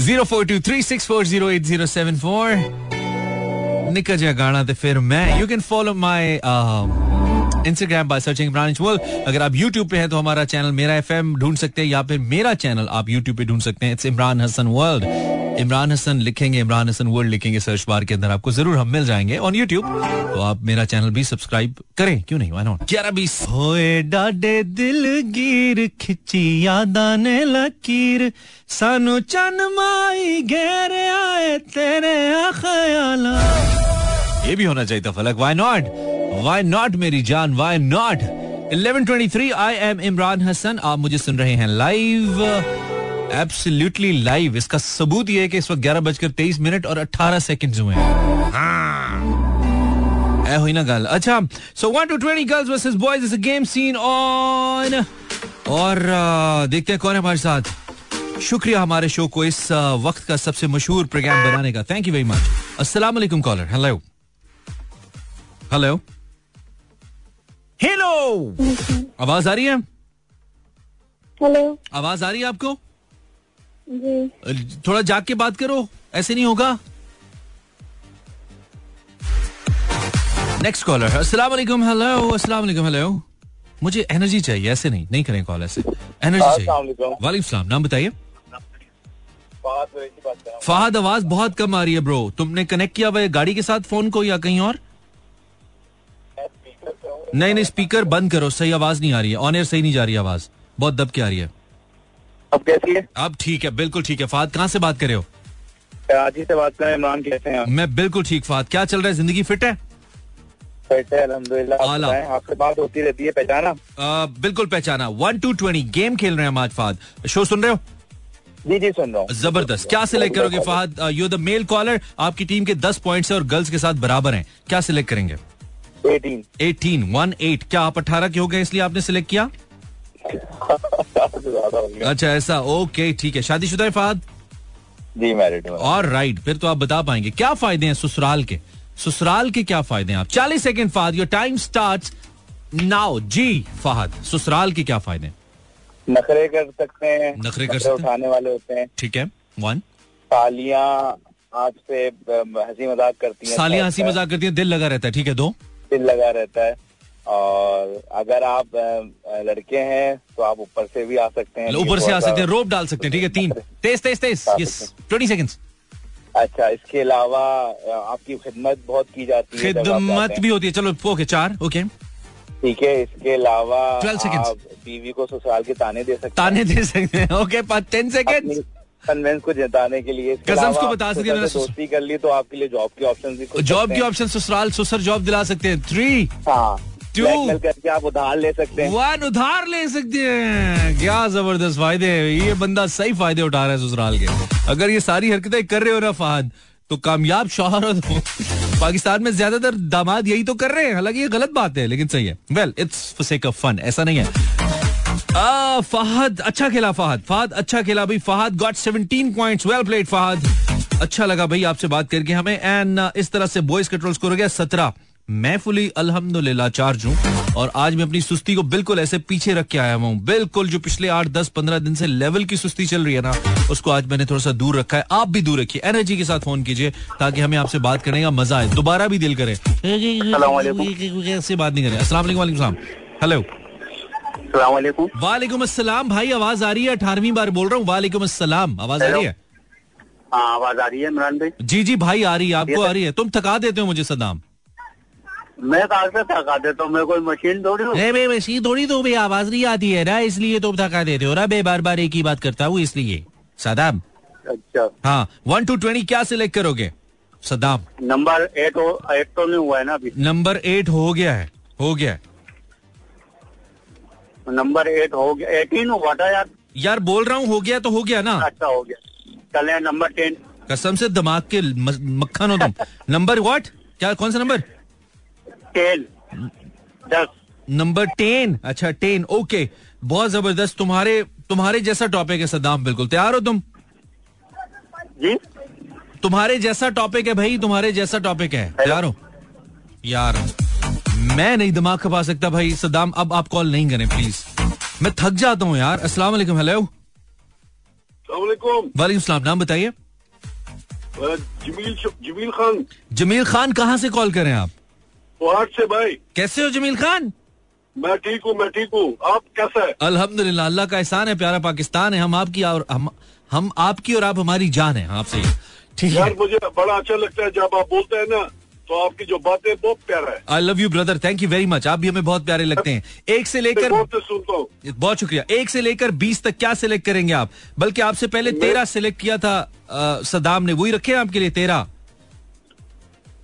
A: zero four two three six four zero eight zero seven four निकल जाए गाना तो फिर मैं। You can follow my Instagram by searching Imran world अगर आप यूट्यूब पे हैं तो हमारा चैनल मेरा एफएम ढूंढ सकते हैं। या फिर मेरा चैनल आप यूट्यूब पे ढूंढ सकते हैं। इट्स इमरान हसन वर्ल्ड इमरान हसन लिखेंगे इमरान हसन वर्ल्ड लिखेंगे सर्च बार के अंदर। आपको ज़रूर हम मिल जाएँगे ऑन यूट्यूब तो आप मेरा चैनल भी सब्सक्राइब करें। क्यों नहीं? वाई नॉट ग्यारह बीस। होए डाडे दिल गिर खिंची यादा ने लकीर। सानू चन माई घेर आए तेरे ख्याल। ये भी होना चाहिए था फलक। वाई नॉट वाई नॉट मेरी जान? Why not 1123 I am Imran Hassan. आप मुझे सुन रहे हैं लाइव एब्सोल्युटली लाइव इसका सबूत यह है कि इस वक्त ग्यारह बजकर तेईस मिनट और अट्ठारह सेकंड हुए हैं। हाँ। ऐ हुई ना गल। अच्छा so one two twenty girls versus boys is a game scene on और uh, देखते हैं कौन है हमारे साथ। शुक्रिया हमारे शो को इस uh, वक्त का सबसे मशहूर प्रोग्राम बनाने का। थैंक यू वेरी मच अस्सलाम वालेकुम कॉलर हेलो हेलो हेलो आवाज़ आ रही है?
C: हेलो
A: आवाज़ आ रही है आपको?
C: जी।
A: थोड़ा जाग के बात करो ऐसे नहीं होगा। नेक्स्ट कॉलर अस्सलाम वालेकुम हेलो अस्सलाम वालेकुम हेलो मुझे एनर्जी चाहिए ऐसे नहीं नहीं करें कॉल ऐसे। एनर्जी चाहिए। वालेकुम। सलाम नाम बताइए। फहद आवाज़ बहुत कम आ रही है ब्रो तुमने कनेक्ट किया हुआ गाड़ी के साथ फ़ोन को या कहीं और? नहीं नहीं स्पीकर बंद करो सही आवाज़ नहीं आ रही है। ऑन एयर सही नहीं जा रही है आवाज़। बहुत दब के आ रही है।
B: अब कैसी है?
A: अब ठीक है बिल्कुल ठीक है। फहद कहाँ से बात कर रहे हो?
B: कराची से बात करें इमरान कैसे हैं
A: मैं बिल्कुल ठीक फहद क्या चल रहा है? ज़िंदगी फिट है?
B: फिट है। बताएँ, आपसे बात होती रहती है पहचाना?
A: बिल्कुल पहचाना। वन टू ट्वेंटी गेम खेल रहे हैं हम आज फहद शो सुन रहे हो?
B: जी जी सुन रहा हूँ।
A: ज़बरदस्त। क्या सिलेक्ट करोगे Fahad you the male caller. आपकी टीम के दस पॉइंट्स है और गर्ल्स के साथ बराबर हैं। क्या सिलेक्ट करेंगे?
B: एटीन।
A: Eighteen one eight. क्या आप अठारह के हो गए इसलिए आपने सिलेक्ट किया? अच्छा ऐसा। ओके ठीक है। शादीशुदा है फहद
B: जी मैरिड
A: और राइट फिर तो आप बता पाएँगे। क्या फ़ायदे हैं ससुराल के? ससुराल के क्या फ़ायदे हैं आप? चालीस second Fahad your time start now जी फहद ससुराल के क्या फ़ायदे हैं?
B: नखरे कर सकते हैं
A: नखरे कर सकते हैं।
B: उठाने वाले होते हैं।
A: ठीक है वन
B: सालियाँ आपसे अम, हँसी मज़ाक करती हैं
A: सालियाँ हँसी मज़ाक करती है दिल लगा रहता है ठीक है दो।
B: दिल लगा रहता है। और अगर आप लड़के हैं तो आप ऊपर से भी आ सकते हैं।
A: ऊपर से आ सकते हैं रोप डाल सकते हैं ठीक है तीन। तेज तेज तेज यस ट्वेंटी सेकेंड्स
B: अच्छा इसके अलावा आपकी खिदमत बहुत की जाती है
A: खिदमत भी होती है। चलो ओके चार ओके
B: ठीक है इसके अलावा
A: 12 seconds.
B: आप बीवी को ससुराल के ताने दे सकते
A: ताने दे सकते हैं ओके टेन सेकेंड
B: कन्वेंस को जिताने के लिए।
A: कसम को बता सकते
B: से दोस्ती कर ली तो आपके लिए जॉब के ऑप्शन भी
A: जॉब की ऑप्शन ससुराल ससुर जॉब दिला सकते हैं। थ्री
B: हाँ। करके आप उधार ले सकते हैं।
A: वन उधार ले सकते हैं। क्या ज़बरदस्त फ़ायदे हैं। ये बंदा सही फ़ायदे उठा रहा है ससुराल के। अगर ये सारी हरकतें कर रहे हो ना फहद तो कामयाब शौहर हो पाकिस्तान में ज़्यादातर दामाद यही तो कर रहे हैं। हालाँकि ये गलत बात है लेकिन सही है। Well it's for sake of fun ऐसा नहीं है। आ, फहद अच्छा खेला फहद। फहद अच्छा खेला भाई। Fahad got 17 points well played Fahad. अच्छा लगा भाई आपसे बात करके हमें। एंड इस तरह से बॉयज़ का स्कोर हो गया सत्रह। मैं फुली अल्हम्दुलिल्लाह चार्ज हूँ और आज मैं अपनी सुस्ती को बिल्कुल ऐसे पीछे रख के आया हुआ हूँ। बिल्कुल जो पिछले आठ दस पंद्रह दिन से लेवल की सुस्ती चल रही है ना उसको आज मैंने थोड़ा सा दूर रखा है। आप भी दूर रखिए। एनर्जी के साथ फ़ोन कीजिए ताकि हमें आपसे बात करने का मज़ा आए। दोबारा भी दिल करे। ऐसे बात नहीं करें। सलाम। हेलो वालेकुम अस्सलाम भाई आवाज़ आ रही है। अठारहवीं बार बोल रहा हूँ। वालेकुम अस्सलाम आवाज़ आ रही है?
B: हाँ आवाज़ आ रही है इमरान भाई।
A: जी जी भाई आ रही है। आपको आ रही है। तुम थका देते हो मुझे सदाम
B: मैं कहा से थका देता हूँ? मैं कोई मशीन थोड़ी हूँ?
A: नहीं भाई मशीन थोड़ी तो भाई आवाज़ नहीं आती है ना इसलिए तुम थका देते हो ना मैं बार बार एक ही बात करता हूँ इसलिए। सदाम।
B: अच्छा।
A: हाँ वन टू ट्वेंटी क्या सिलेक्ट करोगे? सदाम।
B: नंबर एट हो एट तो नहीं हुआ है ना अभी?
A: नंबर एट हो गया है हो गया। है
B: नंबर एट हो गया एटीन हुआ था यार।
A: यार बोल रहा हूँ हो गया तो हो गया ना।
B: अच्छा हो गया। चले नंबर टेन
A: कसम से दिमाग के मक्खन हो तुम। नंबर व्हाट क्या कौन सा नंबर
B: टेन दस.
A: नंबर टेन अच्छा टेन ओके बहुत ज़बरदस्त. तुम्हारे तुम्हारे जैसा टॉपिक है सदाम बिल्कुल. तैयार हो तुम?
B: जी.
A: तुम्हारे जैसा टॉपिक है भाई तुम्हारे जैसा टॉपिक है. तैयार हो? यार मैं नहीं दिमाग खपा सकता भाई. सदाम अब आप कॉल नहीं करें प्लीज़ मैं थक जाता हूँ यार. अस्सलाम वालेकुम. हेलो वालेकुम सलाम. नाम बताइए.
E: जमील जमील खान
A: जमील खान कहाँ से कॉल करें आप?
E: पहाड़ से भाई।
A: कैसे हो जमील खान?
E: मैं ठीक हूँ मैं ठीक हूँ। आप कैसे? है
A: अल्हम्दुलिल्लाह अल्लाह का एहसान है प्यारा पाकिस्तान है। हम आपकी और हम हम आपकी और आप हमारी जान है आपसे। ठीक
E: यार
A: है
E: मुझे बड़ा अच्छा लगता है जब आप बोलते हैं ना तो आपकी जो बातें बहुत प्यारा है।
A: I love you brother thank you very much आप भी हमें बहुत प्यारे लगते हैं। एक से लेकर
E: बहुत
A: शुक्रिया। एक से लेकर बीस तक क्या सिलेक्ट करेंगे आप? बल्कि आपसे पहले तेरह सिलेक्ट किया था अ, सदाम ने। वही रखे आपके लिए तेरह?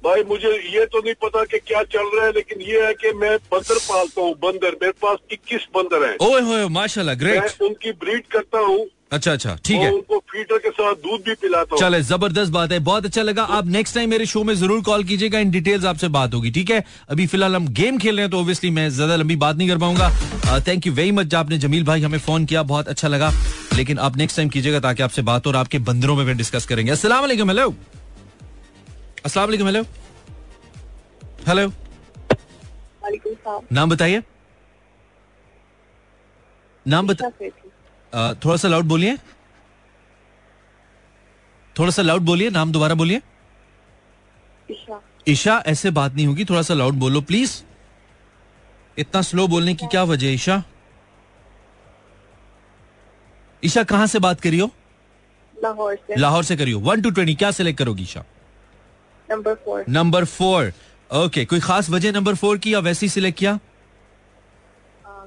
E: भाई मुझे ये तो नहीं पता कि क्या चल रहा है लेकिन ये है कि मैं बंदर पालता हूँ बंदर। मेरे पास इक्कीस बंदर हैं।
A: ओए होए माशाल्लाह
E: मैं
A: ग्रेट
E: उनकी ब्रीड करता हूँ।
A: अच्छा अच्छा ठीक है।
E: उनको फीडर के साथ दूध भी पिलाता हूँ।
A: चले ज़बरदस्त बात है बहुत अच्छा लगा। आप नेक्स्ट टाइम मेरे शो में ज़रूर कॉल कीजिएगा इन डिटेल्स आपसे बात होगी ठीक है? अभी फ़िलहाल हम गेम खेल रहे हैं तो ऑब्वियसली मैं ज़्यादा लंबी बात नहीं कर पाऊँगा। थैंक यू वेरी मच आपने जमील भाई हमें फ़ोन किया बहुत अच्छा लगा। लेकिन आप नेक्स्ट टाइम कीजिएगा ताकि आपसे बात और आपके बंदरों में डिस्कस करेंगे। असला हेलो अस्सलाम वालेकुम हेलो हेलो नाम बताइए। नाम बता थोड़ा सा लाउड बोलिए। थोड़ा सा लाउड बोलिए नाम दोबारा बोलिए।
C: ईशा।
A: ईशा ऐसे बात नहीं होगी थोड़ा सा लाउड बोलो प्लीज़ इतना स्लो बोलने की क्या वजह ईशा? ईशा कहाँ से बात करी हो
C: लाहौर से।
A: लाहौर से करी हो वन टू ट्वेंटी क्या सिलेक्ट करोगी Isha?
C: Number four
A: number four okay कोई खास वजह नंबर फोर की या वैसे ही सिलेक्ट किया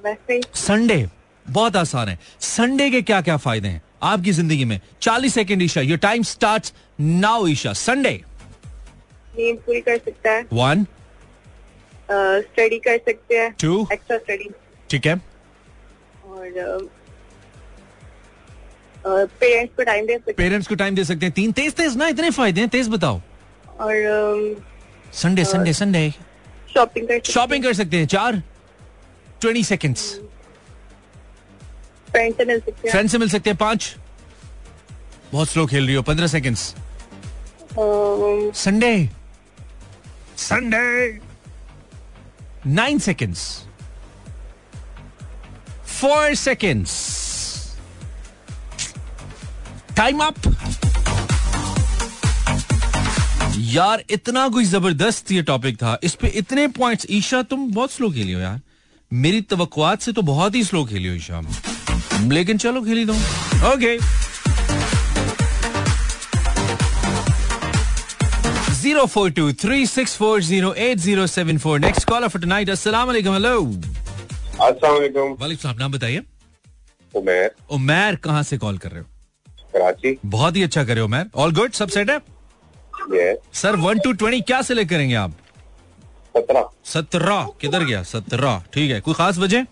C: वैसे
A: संडे बहुत आसान है। संडे के क्या क्या फ़ायदे हैं? आपकी ज़िंदगी में। चालीस second Isha your time start now Isha. Sunday
C: नींद पूरी कर सकता है।
A: वन
C: स्टडी कर सकते हैं।
A: टू
C: एक्स्ट्रा स्टडी
A: ठीक है।
C: और पेरेंट्स को टाइम दे सकते
A: पेरेंट्स को टाइम दे सकते हैं। तीन। तेज तेज ना इतने फ़ायदे हैं। तेज बताओ।
C: और
A: संडे संडे संडे
C: शॉपिंग कर सकते
A: शॉपिंग कर सकते हैं। चार ट्वेंटी सेकेंड्स
C: फ्रेंड से मिल सकते हैं।
A: फ्रेंड से मिल सकते हैं। पाँच। बहुत स्लो खेल रही हो। पंद्रह seconds Sunday Sunday nine seconds four seconds time up यार इतना कोई ज़बरदस्त ये टॉपिक था। इस पे इतने पॉइंट्स ईशा तुम बहुत स्लो खेली हो यार। मेरी तवक्कुआत से तो बहुत ही स्लो खेली हो ईशा लेकिन चलो खेली दो okay zero four two three six four zero eight zero seven four. Next call for tonight अस्सलाम वालेकुम हेलो
E: अस्सलाम वालेकुम
A: वालेकुम सलाम नाम बताइए।
E: उमेर।
A: उमैर कहाँ से कॉल कर रहे हो?
E: कराची।
A: बहुत ही अच्छा कर रहे हो उमैर। ऑल गुड सब सेट है? सर वन टू ट्वेंटी क्या सिलेक्ट करेंगे आप?
E: सत्रह।
A: सत्रह। किधर गया? सत्रह। ठीक है कोई खास वजह?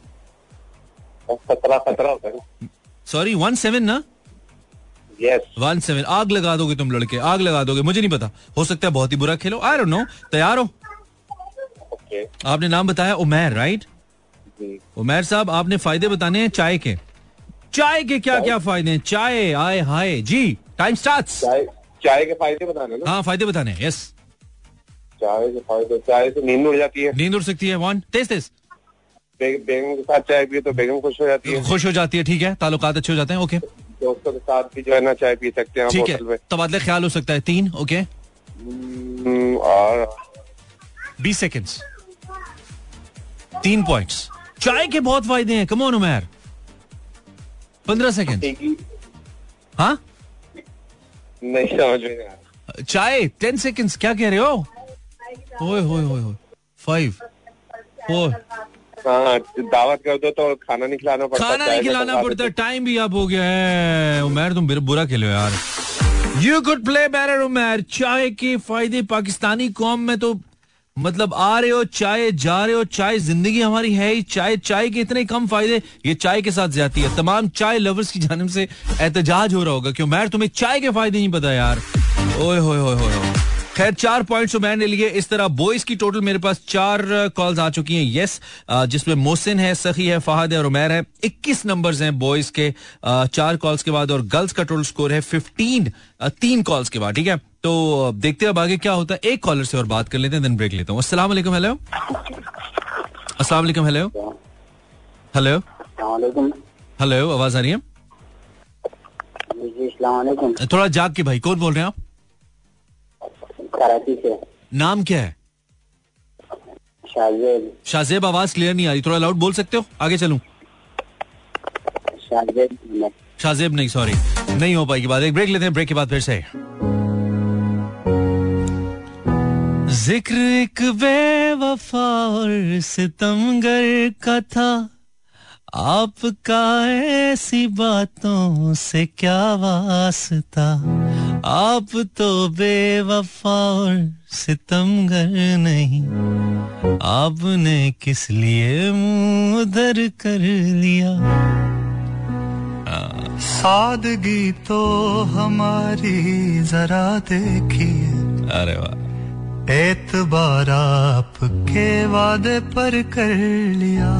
E: सत्रह सत्रह
A: सॉरी वन सेवन ना? वन सेवन आग लगा दोगे तुम लड़के आग लगा दोगे। मुझे नहीं पता। हो सकता है बहुत ही बुरा खेलो आई डोंट नो तैयार हो?
E: ओके
A: आपने नाम बताया उमेर राइट उमैर साहब आपने फ़ायदे बताने हैं चाय के। चाय के क्या क्या फ़ायदे हैं? चाय आए हाय। जी टाइम स्टार्ट
E: चाय के फ़ायदे बताने ना?
A: हाँ फ़ायदे बताने यस
B: चाय से फ़ायदे चाय से नींद उड़ जाती है।
A: नींद उड़ सकती है वन तेज तेज
B: बेगम के साथ चाय पिए तो बेगम खुश हो जाती है।
A: खुश हो जाती है ठीक है. ताल्लुकात अच्छे हो जाते हैं ओके
B: दोस्तों के साथ भी जो है ना चाय पी सकते हैं
A: ठीक है. तबादला ख्याल हो सकता है तीन ओके
B: हम्म, और
A: बीस सेकेंड्स तीन पॉइंट्स चाय के बहुत फ़ायदे हैं कमोन उमेर. पंद्रह सेकेंड
B: हाँ? नहीं समझ में।
A: चाय टेन सेकेंड क्या कह रहे हो? ओए होए होए फाइव फोर
B: हाँ दावत कर दो तो खाना नहीं खिलाना पड़ता
A: खाना नहीं खिलाना पड़ता टाइम भी अब हो गया है। उमेर तुम बिर- बुरा खेलो यार। यू कुड प्ले बैर उमेर। चाय के फ़ायदे पाकिस्तानी कौम में तो मतलब आ रहे हो चाय जा रहे हो चाय ज़िंदगी हमारी है ही। चाय चाय के इतने कम फ़ायदे ये चाय के साथ जाती है। तमाम चाय लवर्स की जानब से एहतजाज हो रहा होगा क्यों मैर तुम्हें चाय के फ़ायदे नहीं पता यार। खैर चार पॉइंट्स तो मैंने लिए। इस तरह बॉयज़ की टोटल मेरे पास चार कॉल्स आ चुकी हैं। यस जिसमें मोहसिन है सखी है फहद है और उमैर है। 21 नंबर्स हैं बॉयज़ के चार कॉल्स के बाद और गर्ल्स का टोटल स्कोर है 15 अ, तीन कॉल्स के बाद ठीक है? तो देखते हैं अब आगे क्या होता है। एक कॉलर से और बात कर लेते हैं देन ब्रेक लेता हूँ। वालेकुम हेलो अस्सलाम वालेकुम हेलो हेलो हेलो आवाज़ आ रही है?
F: जी
A: थोड़ा जाग के भाई कौन बोल रहे हैं आप?
F: कराची से।
A: नाम क्या है?
F: शाहजेब।
A: शाहजेब आवाज़ क्लियर नहीं आ रही। थोड़ा लाउड बोल सकते हो? आगे चलूँ।
F: शाहजेब।
A: शाहजेब नहीं सॉरी नहीं हो पाएगी बात। एक ब्रेक लेते हैं ब्रेक के बाद फिर से। ज़िक्र एक बेवफा और सितमगर का था आपका ऐसी बातों से क्या वास्ता? आप तो बेवफा और सितमगर नहीं। आपने किस लिए मुँह उधर कर लिया?
G: सादगी तो हमारी जरा देखिए।
A: अरे वाह।
G: एतबार आपके वादे पर कर लिया।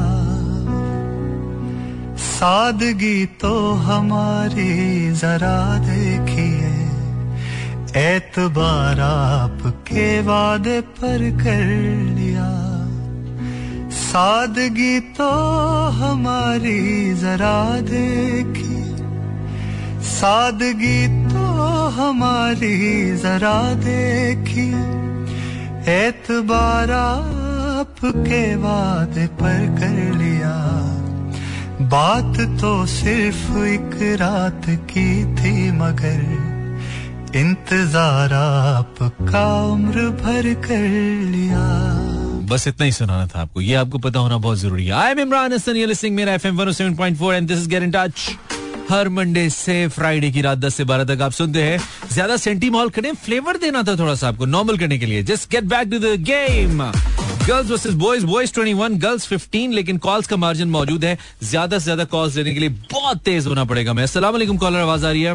G: सादगी तो हमारी जरा देखिए। एतबार आपके वादे पर कर लिया। सादगी तो हमारी जरा देखिए। सादगी तो हमारी जरा देखिए। एतबार आपके वादे पर कर लिया। बात तो सिर्फ़ एक रात की थी, मगर इंतज़ार आपका उम्र भर कर लिया।
A: बस इतना ही सुनाना था आपको। ये आपको पता होना बहुत ज़रूरी है। आई एम इमरान हसन ये लिसनिंग मेरा FM 107.4 and this is get in touch her Monday से फ्राइडे की रात 10 से 12 तक आप सुनते हैं। ज़्यादा सेंटी मॉल करें फ्लेवर देना था थोड़ा सा आपको नॉर्मल करने के लिए। Just get back to the game girls versus boys boys 21 girls 15 लेकिन कॉल्स का मार्जिन मौजूद है। ज़्यादा से ज़्यादा कॉल्स लेने के लिए बहुत तेज होना पड़ेगा। मैं अस्सलाम वालेकुम कॉलर आवाज़ आ रही है?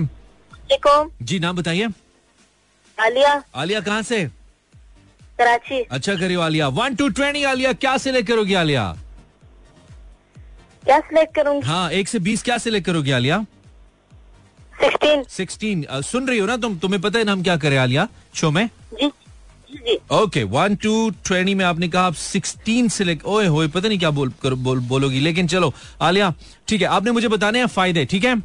A: जी नाम बताइए।
D: आलिया।
A: आलिया कहाँ से?
D: कराची।
A: अच्छा करियो Alia. One two twenty Alia. क्या सिलेक्ट करोगी आलिया?
D: क्या सिलेक्ट करूँगी?
A: हाँ एक से बीस क्या सिलेक्ट करोगी आलिया?
D: सिक्सटीन
A: सिक्सटीन सुन रही हो ना तुम? तुम्हें पता है ना हम क्या करें आलिया? शो में?
D: जी जी। जी
A: ओके वन टू ट्वेंटी में आपने कहा आप सिक्सटीन सिलेक्ट ओए होए पता नहीं क्या बोल कर, बोल, बोलोगी लेकिन चलो आलिया ठीक है आपने मुझे बताने हैं फ़ायदे ठीक है?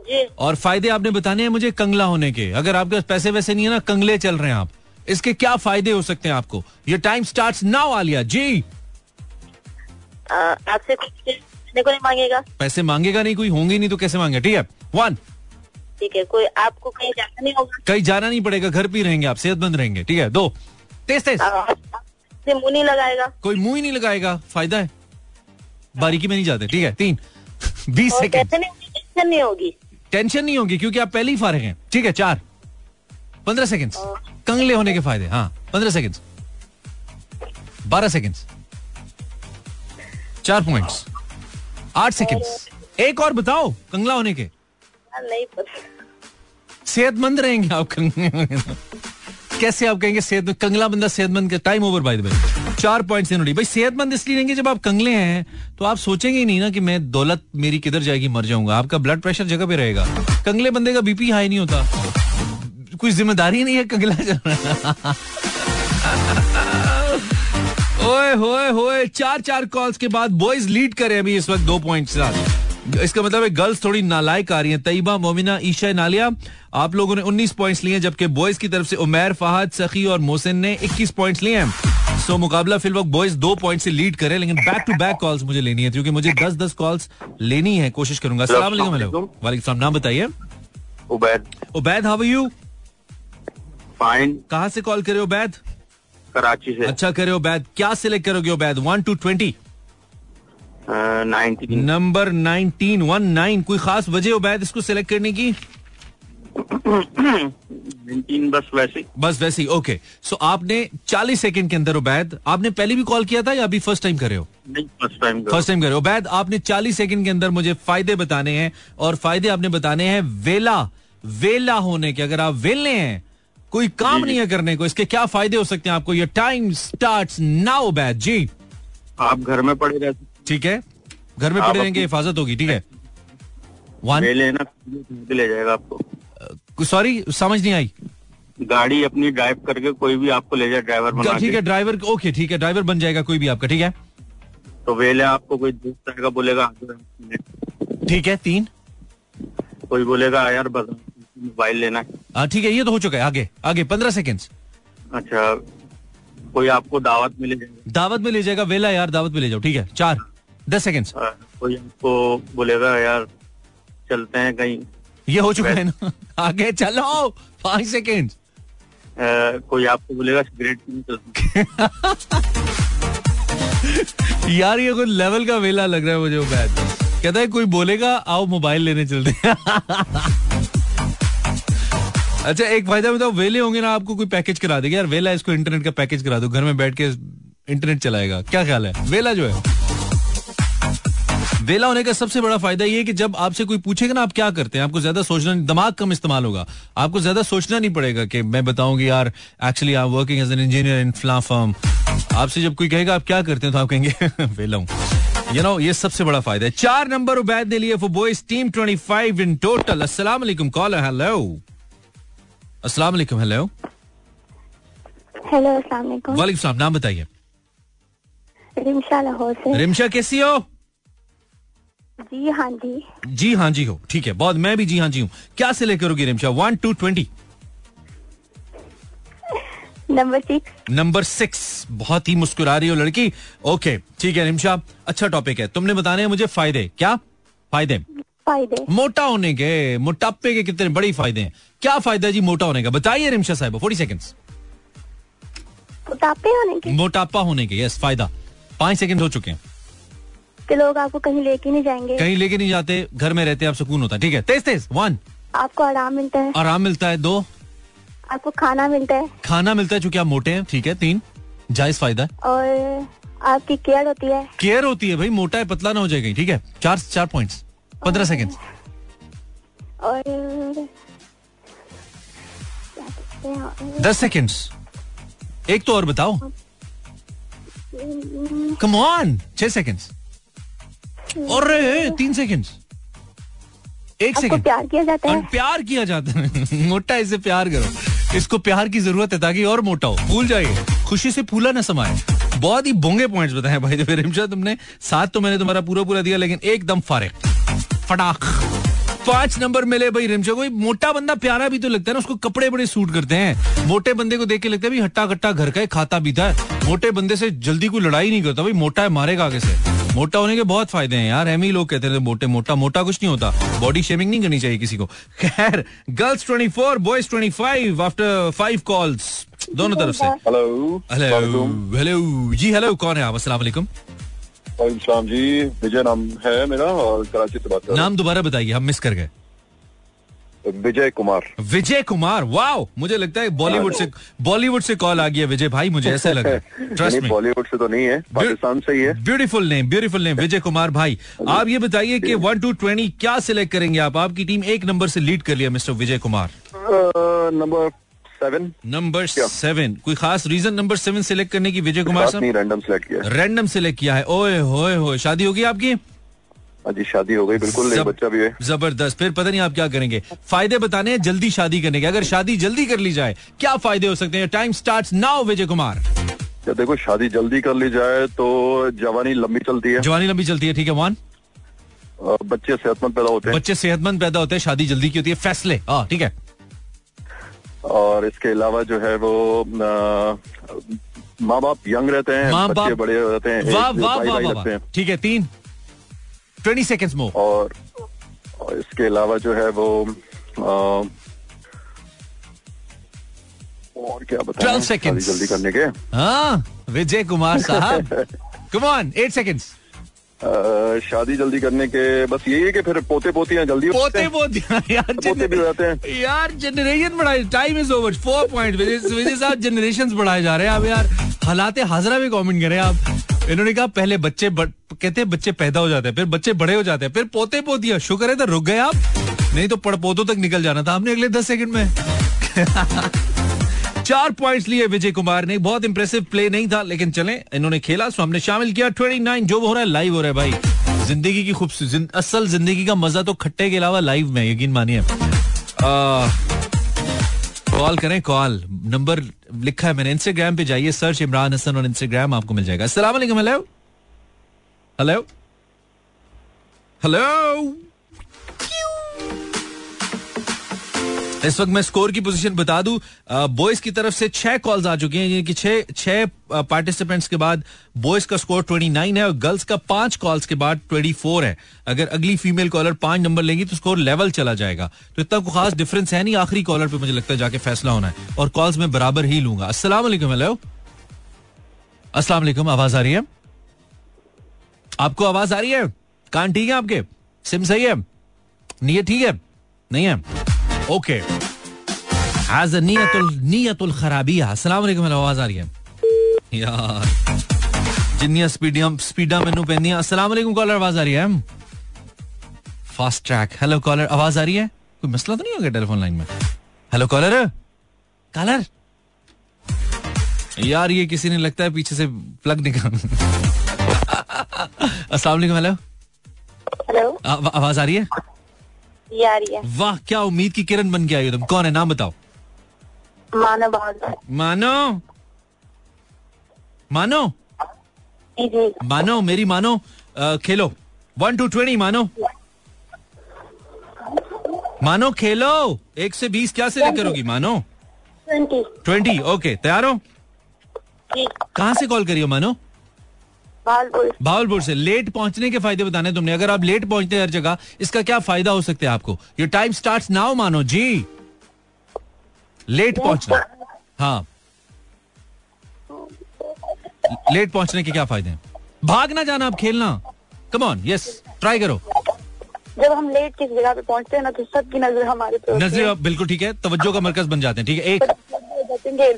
D: जी।
A: और फ़ायदे आपने बताने हैं मुझे कंगला होने के। अगर आपके पास पैसे वैसे नहीं है ना कंगले चल रहे हैं आप। इसके क्या फ़ायदे हो सकते हैं आपको? ये time start now Alia ji.
D: आपसे को नहीं मांगेगा।
A: पैसे मांगेगा नहीं कोई होंगे नहीं तो कैसे मांगे? ठीक है? वन
D: ठीक है कोई आपको कहीं जाना नहीं होगा।
A: कहीं जाना नहीं पड़ेगा घर पे रहेंगे आप सेहतमंद रहेंगे ठीक है? दो. तेज तेज.
D: मुँह नहीं लगाएगा।
A: कोई मुँह ही नहीं लगाएगा फ़ायदा है। बारीकी में नहीं जाते ठीक है? तीन. बीस सेकेंड.
D: नहीं टेंशन नहीं होगी।
A: टेंशन नहीं होगी क्योंकि आप पहले ही फारिग हैं ठीक है? चार. पंद्रह सेकेंड कंगले होने के फ़ायदे हाँ पंद्रह सेकेंड बारह सेकेंड चार पॉइंट्स आठ सेकेंड एक और बताओ कंगला होने के।
D: हाँ, नहीं
A: सेहतमंद रहेंगे आप कैसे आप कहेंगे सेहत कंगला बंदा सेहतमंद का time over by the way चार पॉइंट्स इन्होंने भाई सेहतमंद इसलिए रहेंगे जब आप कंगले हैं तो आप सोचेंगे ही नहीं ना कि मैं दौलत मेरी किधर जाएगी मर जाऊँगा। आपका ब्लड प्रेशर जगह पे रहेगा। कंगले बंदे का बीपी हाई नहीं होता। कोई ज़िम्मेदारी नहीं है कंगला रहा ओए होए होए चार चार कॉल्स के बाद बॉयज़ लीड करे अभी इस वक्त दो पॉइंट के साथ। इसका मतलब है गर्ल्स थोड़ी नालायक आ रही हैं। तईबा मोमिना ईशा नालिया आप लोगों ने 19 पॉइंट्स लिए हैं, जबकि बॉयज़ की तरफ़ से उमैर फहद सखी और मोहसिन ने 21 पॉइंट्स लिए हैं। सो मुकाबला फिल वक्त बॉयज़ दो पॉइंट से लीड करे लेकिन बैक टू बैक कॉल्स मुझे लेनी है क्योंकि मुझे 10 10 कॉल्स लेनी है कोशिश करूँगा। अस्सलाम वालेकुम नाम बताइए।
F: Ubaid.
A: Ubaid how are you
F: fine
A: कहाँ से कॉल करे उबैद?
F: कराची से।
A: अच्छा करे उबैद क्या सिलेक्ट करोगे Ubaid one two twenty number nineteen one nine कोई खास वजह उबैद इसको सिलेक्ट करने की?
F: बस वैसे। ही।
A: बस वैसे ओके सो आपने 40 सेकंड के अंदर उबैद आपने पहले भी कॉल किया था या अभी फ़र्स्ट टाइम कर रहे हो?
F: नहीं फ़र्स्ट टाइम
A: फ़र्स्ट टाइम कर रहे हो। उबैद आपने 40 सेकंड के अंदर मुझे फ़ायदे बताने हैं और फ़ायदे आपने बताने हैं वेला। वेला होने के। अगर आप वेले हैं कोई काम नहीं है करने को इसके क्या फ़ायदे हो सकते हैं आपको? ये time start now Ubaid ji.
F: आप घर में पड़े रहते
A: ठीक है। घर में पड़े रहेंगे हिफाजत होगी ठीक है। वन
F: ले लेना ले जाएगा आपको।
A: सॉरी समझ नहीं आई।
F: गाड़ी अपनी ड्राइव करके कोई भी आपको ले जाए ड्राइवर बना
A: ठीक है ड्राइवर ओके ठीक है ड्राइवर बन जाएगा कोई भी आपका ठीक है।
F: तो वेले आपको कोई दोस्त आएगा बोलेगा मिनट।
A: ठीक है तीन।
F: कोई बोलेगा यार बस मोबाइल लेना है।
A: ठीक है ये तो हो चुका है आगे आगे पंद्रह सेकेंड
F: अच्छा कोई आपको दावत मिले जाएगा?
A: दावत में ले जाएगा वेला यार दावत में ले जाओ ठीक है चार दस सेकेंड
F: कोई आपको बोलेगा यार चलते हैं कहीं।
A: ये हो चुका है ना? आगे चलो पाँच सेकेंड
F: कोई आपको बोलेगा सिगरेट
A: यार ये कोई लेवल का वेला लग रहा है मुझे कहता है कोई बोलेगा आओ मोबाइल लेने चलते अच्छा एक फ़ायदा बताओ, वेले होंगे ना आपको कोई पैकेज करा देगा। यार, वेला इसको इंटरनेट का पैकेज करा दो, घर में बैठ के इंटरनेट चलाएगा। क्या ख्याल है? वेला जो है। वेला होने का सबसे बड़ा फ़ायदा ये है कि जब आपसे कोई पूछेगा ना आप क्या करते हैं, आपको ज़्यादा सोचना, दिमाग कम इस्तेमाल होगा। आपको ज़्यादा सोचना नहीं पड़ेगा कि मैं बताऊँगी यार actually I working as an engineer in फ्ला firm आपसे जब कोई कहेगा, आप क्या करते हैं तो आप कहेंगे, वेला हूँ। यू नो ये सबसे बड़ा फ़ायदा है। चार नंबर उबैद ने लिए for boys team 25 in total अस्सलाम कॉलर हेलो अस्सलाम वालेकुम हेलो
H: हेलो अस्सलाम वालेकुम
A: वालेकुम सलाम नाम बताइए
H: रिमशा लाहौर से
A: रिमशा कैसी हो
H: जी हाँ जी
A: जी हाँ जी हो ठीक है बहुत मैं भी जी हाँ जी हूँ क्या से लेकर होगी Rimsha one two twenty
H: number six
A: number six बहुत ही मुस्कुरा रही हो लड़की ओके ठीक है रिमशा अच्छा टॉपिक है तुमने बताने हैं मुझे फ़ायदे क्या फ़ायदे
H: फ़ायदे?
A: मोटा होने के मोटापे के कितने बड़े फ़ायदे हैं। क्या फ़ायदा जी मोटा होने का? बताइए रिमशा साहब फोर्टी सेकेंड्स
H: मोटापे होने के?
A: मोटापा होने के यस फ़ायदा। पाँच सेकंड हो चुके हैं।
H: कि लोग आपको कहीं लेके नहीं जाएँगे?
A: कहीं लेके नहीं जाते घर में रहते आप सुकून होता है। ठीक है तेज तेज वन
H: आपको आराम मिलता है।
A: आराम मिलता है दो।
H: आपको खाना मिलता है।
A: खाना मिलता है चूँकि आप मोटे हैं ठीक है तीन। जायज़ फ़ायदा।
H: और आपकी केयर होती है।
A: केयर होती है भाई मोटा है पतला ना हो जाए कहीं ठीक है। चार चार पॉइंट्स पंद्रह सेकेंड।
H: और
A: दस सेकंड्स। एक तो और बताओ। कम ऑन छह सेकंड्स और तीन सेकंड्स एक सेकेंड
H: प्यार किया जाता है?
A: प्यार किया जाता है। मोटा इसे प्यार करो। इसको प्यार की ज़रूरत है ताकि और मोटा हो। फूल जाइए। खुशी से फूला ना समाए। बहुत ही बोंगे पॉइंट्स बताए भाई तो रिमशा तुमने। साथ तो मैंने तुम्हारा पूरा पूरा दिया, लेकिन एकदम फारे। फटाक। पाँच नंबर मिले भाई रिमशा कोई मोटा बंदा प्यारा भी तो लगता है ना, उसको कपड़े बड़े सूट करते हैं। मोटे बंदे को देख के लगता है, भाई हट्टा कट्टा घर का खाता पीता है मोटे बंदे से जल्दी कोई लड़ाई नहीं करता, भाई मोटा है, मारेगा आगे से। मोटा होने के बहुत फ़ायदे हैं यार एमी लोग कहते हैं मोटे मोटा मोटा कुछ नहीं होता। बॉडी शेमिंग नहीं करनी चाहिए किसी को। खैर girls 24 boys 25 after five calls दोनों तरफ़ से।
I: हेलो
A: हेलो हेलो जी हेलो कौन है आप? असला वालेकुम
I: जी विजय नाम है मेरा और कराची से बात
A: नाम दोबारा बताइए हम मिस कर गए।
I: विजय कुमार।
A: विजय कुमार वाओ! मुझे लगता है बॉलीवुड से बॉलीवुड से कॉल आ गया विजय भाई मुझे ऐसा लग रहा है। ट्रस्ट मी
I: बॉलीवुड से तो नहीं है पाकिस्तान से ही है।
A: Beautiful name beautiful name Vijay Kumar भाई। आप ये बताइए कि वन टू ट्वेंटी क्या सिलेक्ट करेंगे आप? आपकी टीम एक नंबर से लीड कर लिया mister Vijay Kumar.
I: Number seven
A: number seven कोई खास रीजन नंबर सेवन सिलेक्ट करने की विजय कुमार साहब?
I: रैंडम सेलेक्ट किया
A: रैंडम सिलेक्ट किया है। ओए होए होए शादी होगी आपकी?
I: जी शादी हो गई बिल्कुल
A: जब-
I: बच्चा भी है।
A: ज़बरदस्त। फिर पता नहीं आप क्या करेंगे? फ़ायदे बताने हैं जल्दी शादी करने के। अगर शादी जल्दी कर ली जाए क्या फ़ायदे हो सकते हैं? Time start now Vijay Kumar.
E: देखो शादी जल्दी कर ली जाए तो जवानी लंबी चलती है।
A: जवानी लंबी चलती है ठीक है वन
E: बच्चे सेहतमंद पैदा होते हैं।
A: बच्चे सेहतमंद पैदा होते हैं शादी जल्दी की होती है फैसले। हाँ ठीक है।
E: और इसके अलावा जो है वो माँ बाप यंग रहते हैं
A: माँ
E: बच्चे
A: बाप
E: बड़े रहते हैं
A: वाह वाह वाह। ठीक है तीन। ट्वेंटी सेकेंड्स मोर
E: और, और इसके अलावा जो है वो और क्या बताएँ?
A: 12
E: जल्दी करने के?
A: हाँ विजय कुमार साहब। कम ऑन एट सेकेंड्स
E: शादी जल्दी करने के बस यही है कि फिर पोते पोतियाँ जल्दी
A: पोते
E: हैं।
A: पोते यार
E: पोते भी जाते हैं।
A: यार जनरेशन बढ़ाए time is over four point Vijay साहब जनरेशन बढ़ाए जा रहे हैं अब यार। हालात हाजरा में कमेंट करें आप। इन्होंने कहा पहले बच्चे बड़, कहते हैं बच्चे पैदा हो जाते हैं फिर बच्चे बड़े हो जाते हैं फिर पोते पोतियाँ शुक्र है तो रुक गए आप। नहीं तो पड़पोतों तक निकल जाना था आपने अगले दस सेकंड में। चार पॉइंट्स लिए विजय कुमार ने। बहुत इंप्रेसिव प्ले नहीं था लेकिन चले इन्होंने खेला सो हमने शामिल किया 29 जो हो रहा है लाइव हो रहा है भाई। ज़िंदगी की खूबसूरत असल ज़िंदगी का मज़ा तो खट्टे के अलावा लाइव में यकीन मानिए। कॉल करें, कॉल। नंबर लिखा है मैंने। इंस्टाग्राम पे जाइए सर्च इमरान हसन और इंस्टाग्राम आपको मिल जाएगा। असला हेलो हेलो हेलो इस वक्त मैं स्कोर की पोजीशन बता दूँ। बॉयज़ की तरफ़ से छह कॉल्स आ चुकी हैं कि छह छह पार्टिसिपेंट्स के बाद बॉयज़ का स्कोर 29 है और गर्ल्स का पाँच कॉल्स के बाद 24 है। अगर अगली फीमेल कॉलर पाँच नंबर लेंगी तो स्कोर लेवल चला जाएगा। तो इतना कोई खास डिफरेंस है नहीं, आखिरी कॉलर पे मुझे लगता है जाके फैसला होना है। और कॉल्स में बराबर ही लूँगा। वालेकुम हेलो वालेकुम, आवाज़ आ रही है? आपको आवाज़ आ रही है? कान ठीक है आपके? सिम सही है? नीयत ठीक है? नहीं है? ओके हैज़ नियतुल नियतुल खराबिया अस्सलाम वालेकुम आवाज़ आ रही है यार जिन्नियाँ स्पीडियाँ स्पीडा मेनू पैंदियाँ अस्सलाम वालेकुम कॉलर आवाज़ आ रही है फास्ट ट्रैक हेलो कॉलर आवाज़ आ रही है कोई मसला तो नहीं हो गया टेलीफोन लाइन में हेलो कॉलर कॉलर यार ये किसी ने लगता है पीछे से प्लग निकाल अस्सलाम वालेकुम हेलो
D: हेलो
A: आवाज़ आ रही है
D: ये आ रही है
A: वाह क्या उम्मीद की किरण बन के आई हो तुम कौन है नाम बताओ मानो। मानो।
D: जी।
A: मानो मेरी मानो। खेलो। वन टू ट्वेंटी मानो। मानो खेलो। एक से बीस क्या से लेकर होगी? मानो।
D: ट्वेंटी
A: ट्वेंटी ओके तैयार हो? कहाँ से कॉल करी हो मानो? भावलपुर से। लेट पहुँचने के फ़ायदे बताने तुमने। अगर आप लेट पहुँचते हैं हर जगह इसका क्या फ़ायदा हो सकता है आपको? योर टाइम स्टार्ट नाउ मानो। जी। लेट पहुँचना। हाँ। लेट पहुँचने के क्या फ़ायदे हैं? भागना जाना आप खेलना। कम ऑन यस ट्राई करो।
D: जब हम लेट किस जगह पे पहुँचते हैं ना तो सबकी नज़र हमारे पे
A: नजरे बिल्कुल ठीक है तवज्जो का मरकज बन जाते हैं ठीक है एक।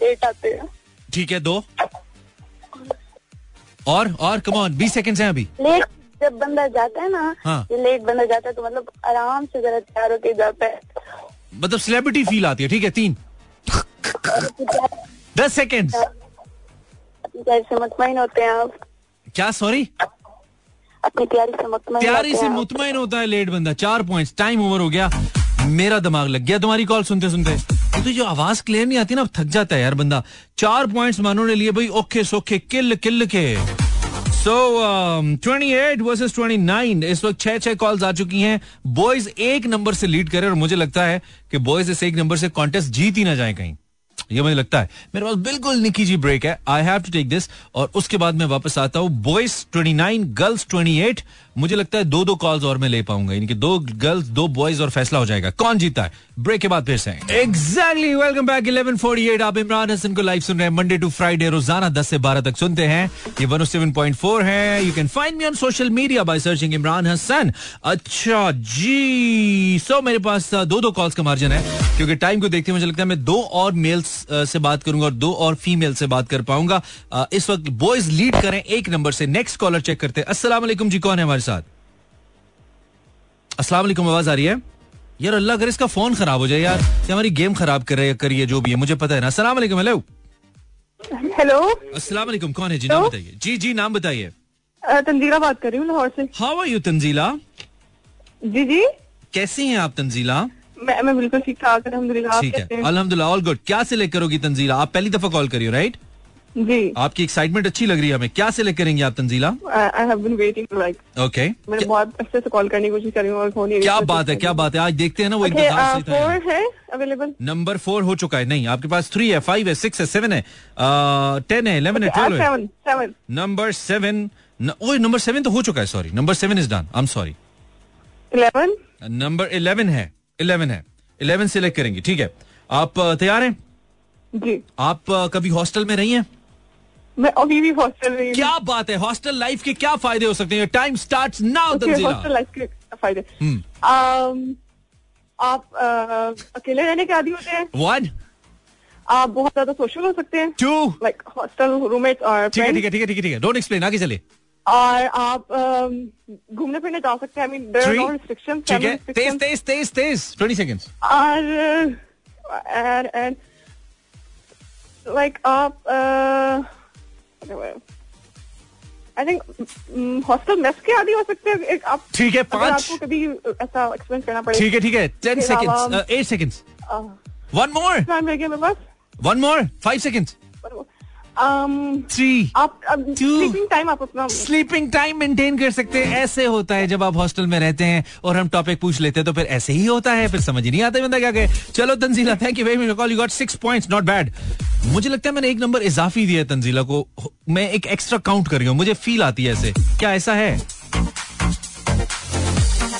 D: लेट आते हैं।
A: ठीक है दो। और और कम ऑन बीस सेकंड हैं अभी।
D: लेट जब बंदा जाता है ना
A: हाँ।
D: लेट बंदा जाता है तो मतलब आराम से जरा तैयार होके जाता है।
A: मतलब सेलिब्रिटी फील आती है ठीक है तीन। दस सेकेंड
D: मुतमईन होते हैं आप
A: क्या सॉरी
D: अपनी से मुतमईन
A: प्यारी से
D: आप।
A: मुतमईन होता है लेट बंदा, चार पॉइंट्स टाइम ओवर हो गया। मेरा दिमाग लग गया तुम्हारी कॉल सुनते सुनते। तो जो आवाज़ क्लियर नहीं आती ना, अब थक जाता है यार बंदा। चार पॉइंट्स मानो ने लिए भाई ओके सोखे, किल किल के। So twenty eight versus twenty nine इस वक्त छह छह कॉल्स आ चुकी हैं। बॉयज़ एक नंबर से लीड करे और मुझे लगता है कि बॉयज़ इस एक नंबर से कॉन्टेस्ट जीत ही ना जाए कहीं। ये मुझे लगता है। मेरे पास बिल्कुल निकी जी ब्रेक है। I have to take this और उसके बाद मैं वापस आता हूँ। बॉयज़ 29 गर्ल्स 28 मुझे लगता है दो दो कॉल्स और मैं ले पाऊँगा। इनके दो गर्ल्स दो बॉयज़ और फैसला हो जाएगा। कौन जीता है? ब्रेक के बाद फिर से। एग्जैक्टली वेलकम बैक 1148 आप इमरान हसन को लाइव सुन रहे हैं मंडे टू फ्राइडे रोज़ाना 10 से 12 तक सुनते हैं। ये 107.4 है। You can find me on social media by searching Imran Hasan. अच्छा जी सो मेरे पास uh, दो दो कॉल्स का मार्जिन है क्योंकि टाइम को देखते हुए मुझे लगता है मैं दो और मेल्स से बात करूँगा और दो और फीमेल से बात कर पाऊँगा। इस वक्त बॉयज़ लीड करें एक नंबर से। नेक्स्ट कॉलर चेक करते हैं। वालेकुम जी कौन है हमारे साथ। अस्सलाम वालेकुम आवाज़ आ रही है? यार अल्लाह करे इसका फ़ोन खराब हो जाए यार। ये हमारी गेम खराब कर रहे करिए जो भी है मुझे पता है ना। अस्सलाम वालेकुम हेलो।
J: हेलो।
A: अस्सलाम वालेकुम कौन है? जी नाम बताइए। जी जी नाम बताइए।
J: तंजीला बात कर रही हूँ लाहौर से।
A: How are you Tanzeela?
J: जी जी।
A: कैसी हैं आप तंजीला?
J: मैं मैं बिल्कुल ठीक ठाक अलहमदुलिल्लाह आप
A: ठीक है? अल्हम्दुलिल्लाह ऑल गुड क्या से लेकर होगी तंजीला? आप पहली दफ़ा कॉल करियो राइट
J: जी।
A: आपकी एक्साइटमेंट अच्छी लग रही है हमें। क्या सिलेक्ट करेंगे आप Tanzeela?
J: I have been waiting like
A: okay
J: मैंने बहुत अच्छे से कॉल करने की कोशिश करी और हो
A: क्या
J: तो
A: बात है क्या बात है। आज देखते हैं ना वो था
J: फोर है। अवेलेबल
A: नंबर फोर हो चुका है। नहीं आपके पास थ्री है फाइव है सिक्स है सेवन है टेन है इलेवन है ट्वेल्व है।
J: Seven seven
A: number seven number seven तो हो चुका है sorry number seven is done I am sorry
J: eleven
A: number eleven है इलेवन है। इलेवन सिलेक्ट करेंगे ठीक है। आप तैयार हैं?
J: जी।
A: आप कभी हॉस्टल में रही हैं?
J: मैं अभी भी हॉस्टल में
A: क्या बात है? हॉस्टल लाइफ के क्या फ़ायदे हो सकते हैं? Time start now
J: hostel life के फ़ायदे?
A: हम्म।
J: um, आप अ, अकेले रहने के आदि होते हैं?
A: वन
J: आप बहुत ज़्यादा सोशल हो सकते हैं।
A: टू
J: लाइक हॉस्टल रूममेट और
A: ठीक है ठीक है ठीक है ठीक है डोंट एक्सप्लेन आगे चले
J: और आप घूमने फिरने जा सकते हैं। I mean there are no restrictions
A: ठीक है। तेज तेज तेज तेज ट्वेंटी सेकेंड्स
J: और एंड एंड लाइक आप आई थिंक हॉस्टल मेस के आदि हो सकते हैं। एक आप
A: ठीक है, पाँच
J: आपको कभी ऐसा एक्सपीरियंस करना पड़ेगा
A: ठीक है ठीक है। Ten seconds eight seconds one more
J: मेरे पास।
A: One more five seconds three
J: sleeping time आप अपना
A: स्लीपिंग टाइम मेंटेन कर सकते हैं। ऐसे होता है जब आप हॉस्टल में रहते हैं और हम टॉपिक पूछ लेते हैं तो फिर ऐसे ही होता है फिर समझ ही नहीं आता बंदा क्या कहे। चलो Tanzeela thank you very much call you got six point not bad मुझे लगता है मैंने एक नंबर इजाफी दिया है तंजीला को। मैं एक एक्स्ट्रा काउंट कर रही हूँ। मुझे फील आती है ऐसे। क्या ऐसा है?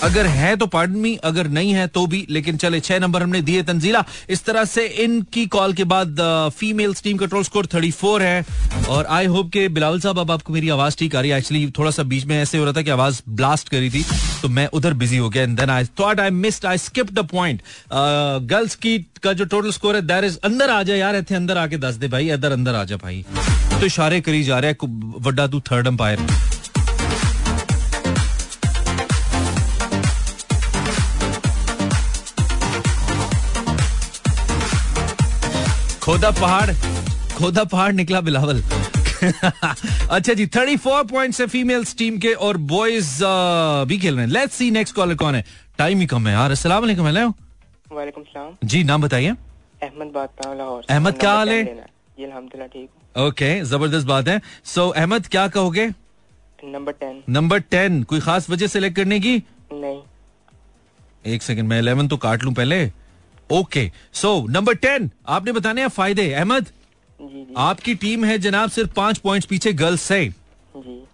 A: अगर है तो पार्डन मी अगर नहीं है तो भी, लेकिन चले, छह नंबर हमने दिए तंजीला। इस तरह से इनकी कॉल के बाद फीमेल टीम का कंट्रोल स्कोर 34 है। और आई होप के बिलावल साहब, अब आपको मेरी आवाज़ ठीक आ रही है। एक्चुअली थोड़ा सा बीच में ऐसे हो रहा था कि आवाज़ ब्लास्ट करी थी तो मैं उधर बिज़ी हो गया। And then I thought I missed I skip the point girls की, का जो टोटल स्कोर है दैट इज़ अंदर आ जा यार इतने अंदर आके दस दे भाई, इधर अंदर आ जा भाई। तो इशारे करी जा रहा है वड्डा तू थर्ड अंपायर खोदा पहाड़ खोदा पहाड़ निकला बिलावल। अच्छा जी थर्टी फोर पॉइंट है फीमेल्स टीम के और बॉयज़ भी खेल रहे हैं। लेट्स सी नेक्स्ट कॉलर कौन है। टाइम ही कम है यार। अस्सलाम वालेकुम हेलो
K: वालेकुम सलाम
A: जी नाम बताइए।
K: अहमद बात लाहौर
A: अहमद, क्या हाल है?
K: जी अल्हम्दुलिल्लाह ठीक
A: ओके ज़बरदस्त बात है। सो अहमद क्या कहोगे?
K: Number ten.
A: नंबर टेन कोई खास वजह सेलेक्ट करने की?
K: नहीं।
A: एक सेकंड मैं इलेवन तो काट लूँ पहले। ओके सो नंबर टेन आपने बताने हैं फ़ायदे। अहमद आपकी टीम है जनाब सिर्फ़ पाँच पॉइंट्स पीछे गर्ल्स से।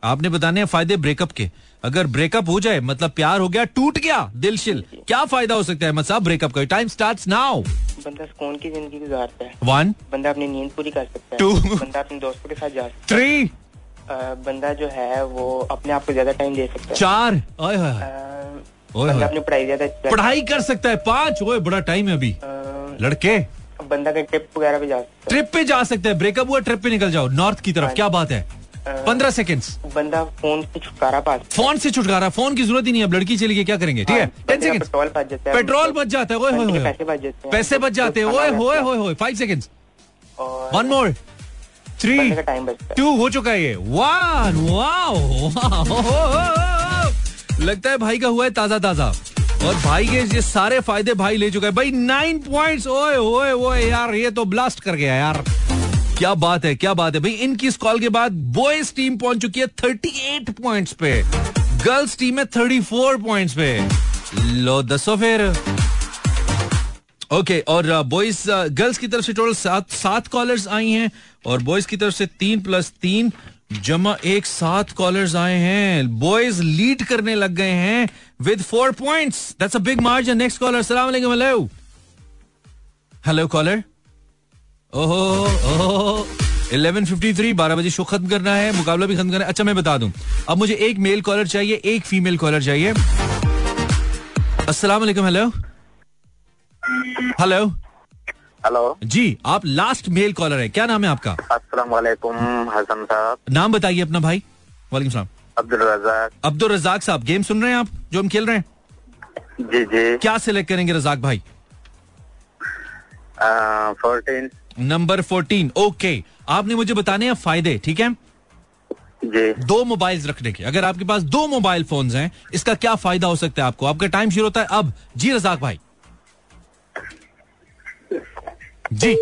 A: आपने बताने हैं फ़ायदे ब्रेकअप के। अगर ब्रेकअप हो जाए मतलब प्यार हो गया टूट गया दिल शिल क्या फ़ायदा हो सकता है अहमद साहब ब्रेकअप का? टाइम स्टार्ट नाउ
K: बंदा सुकून की ज़िंदगी गुजारता है।
A: वन
K: बंदा अपनी नींद पूरी कर सकता है।
A: टू
K: बंदा अपने दोस्तों के साथ जा सकता
A: थ्री
K: बंदा जो है वो अपने आप को ज़्यादा टाइम दे सकता है।
A: चार।
K: बंदा
A: होए।
K: अपनी पढ़ाई ज़्यादा
A: पढ़ाई कर सकता है पाँच ओए बड़ा टाइम है अभी। लड़के।
K: बंदा कहीं ट्रिप वगैरह पे जा सकता
A: ट्रिप पे जा सकते हैं ब्रेकअप हुआ ट्रिप पे निकल जाओ नॉर्थ की तरफ़ क्या बात है? पंद्रह सेकेंड्स
K: है बंदा फ़ोन से छुटकारा पा
A: फ़ोन से छुटकारा फ़ोन की ज़रूरत ही नहीं है अब लड़की चली गई क्या करेंगे ठीक है?
K: है
A: टेन
K: का
A: सेकेंड्स
K: पेट्रोल बच जाता है
A: पेट्रोल बच जाता है
K: के पैसे बच जाते हैं।
A: पैसे बच जाते हैं ओए होए होए होए five seconds one more three
K: का है।
A: टू हो चुका है ये। वन वाओ लगता है भाई का हुआ है ताज़ा ताज़ा और भाई के ये सारे फ़ायदे भाई ले चुका है। भाई नाइन पॉइंट्स ओए ओए ओए, यार, ये तो ब्लास्ट कर गया यार। क्या बात है, क्या बात है। भाई, इनकी इस कॉल के बाद बॉयज़ टीम पहुँच चुकी है 38 पॉइंट्स पे। गर्ल्स टीम है थर्टी फोर पॉइंट पे। लो, दसो फिर। ओके और बॉयज़ गर्ल्स की तरफ़ से टोटल सात सात कॉलर्स आई हैं। और बॉयज़ की तरफ़ से तीन प्लस तीन। जमा एक सात कॉलर्स आए हैं। बॉयज़ लीड करने लग गए हैं with four points that's a big margin next caller सलाम हेलो हेलो कॉलर ओहो ओहो 11:53 बारह बजे शो खत्म करना है, मुकाबला भी खत्म करना है। अच्छा मैं बता दूँ। अब मुझे एक मेल कॉलर चाहिए, एक फीमेल कॉलर चाहिए। अस्सलाम वालेकुम हेलो हेलो
B: हेलो
A: जी आप लास्ट मेल कॉलर है। क्या नाम है आपका?
B: अस्सलाम वालेकुम हसन साहब।
A: नाम बताइए अपना भाई। वालेकुम सलाम।
B: अब्दुल रजाक।
A: अब्दुल रजाक साहब गेम सुन रहे हैं आप? जो हम खेल रहे हैं?
B: जी जी।
A: क्या सिलेक्ट करेंगे रजाक भाई?
B: फोर्टीन
A: नंबर फोर्टीन ओके आपने मुझे बताने हैं फ़ायदे ठीक है?
B: जी।
A: दो मोबाइल रखने के। अगर आपके पास दो मोबाइल फोन्स हैं इसका क्या फ़ायदा हो सकता है आपको? आपका टाइम शुरू होता है अब। जी रजाक भाई। जी।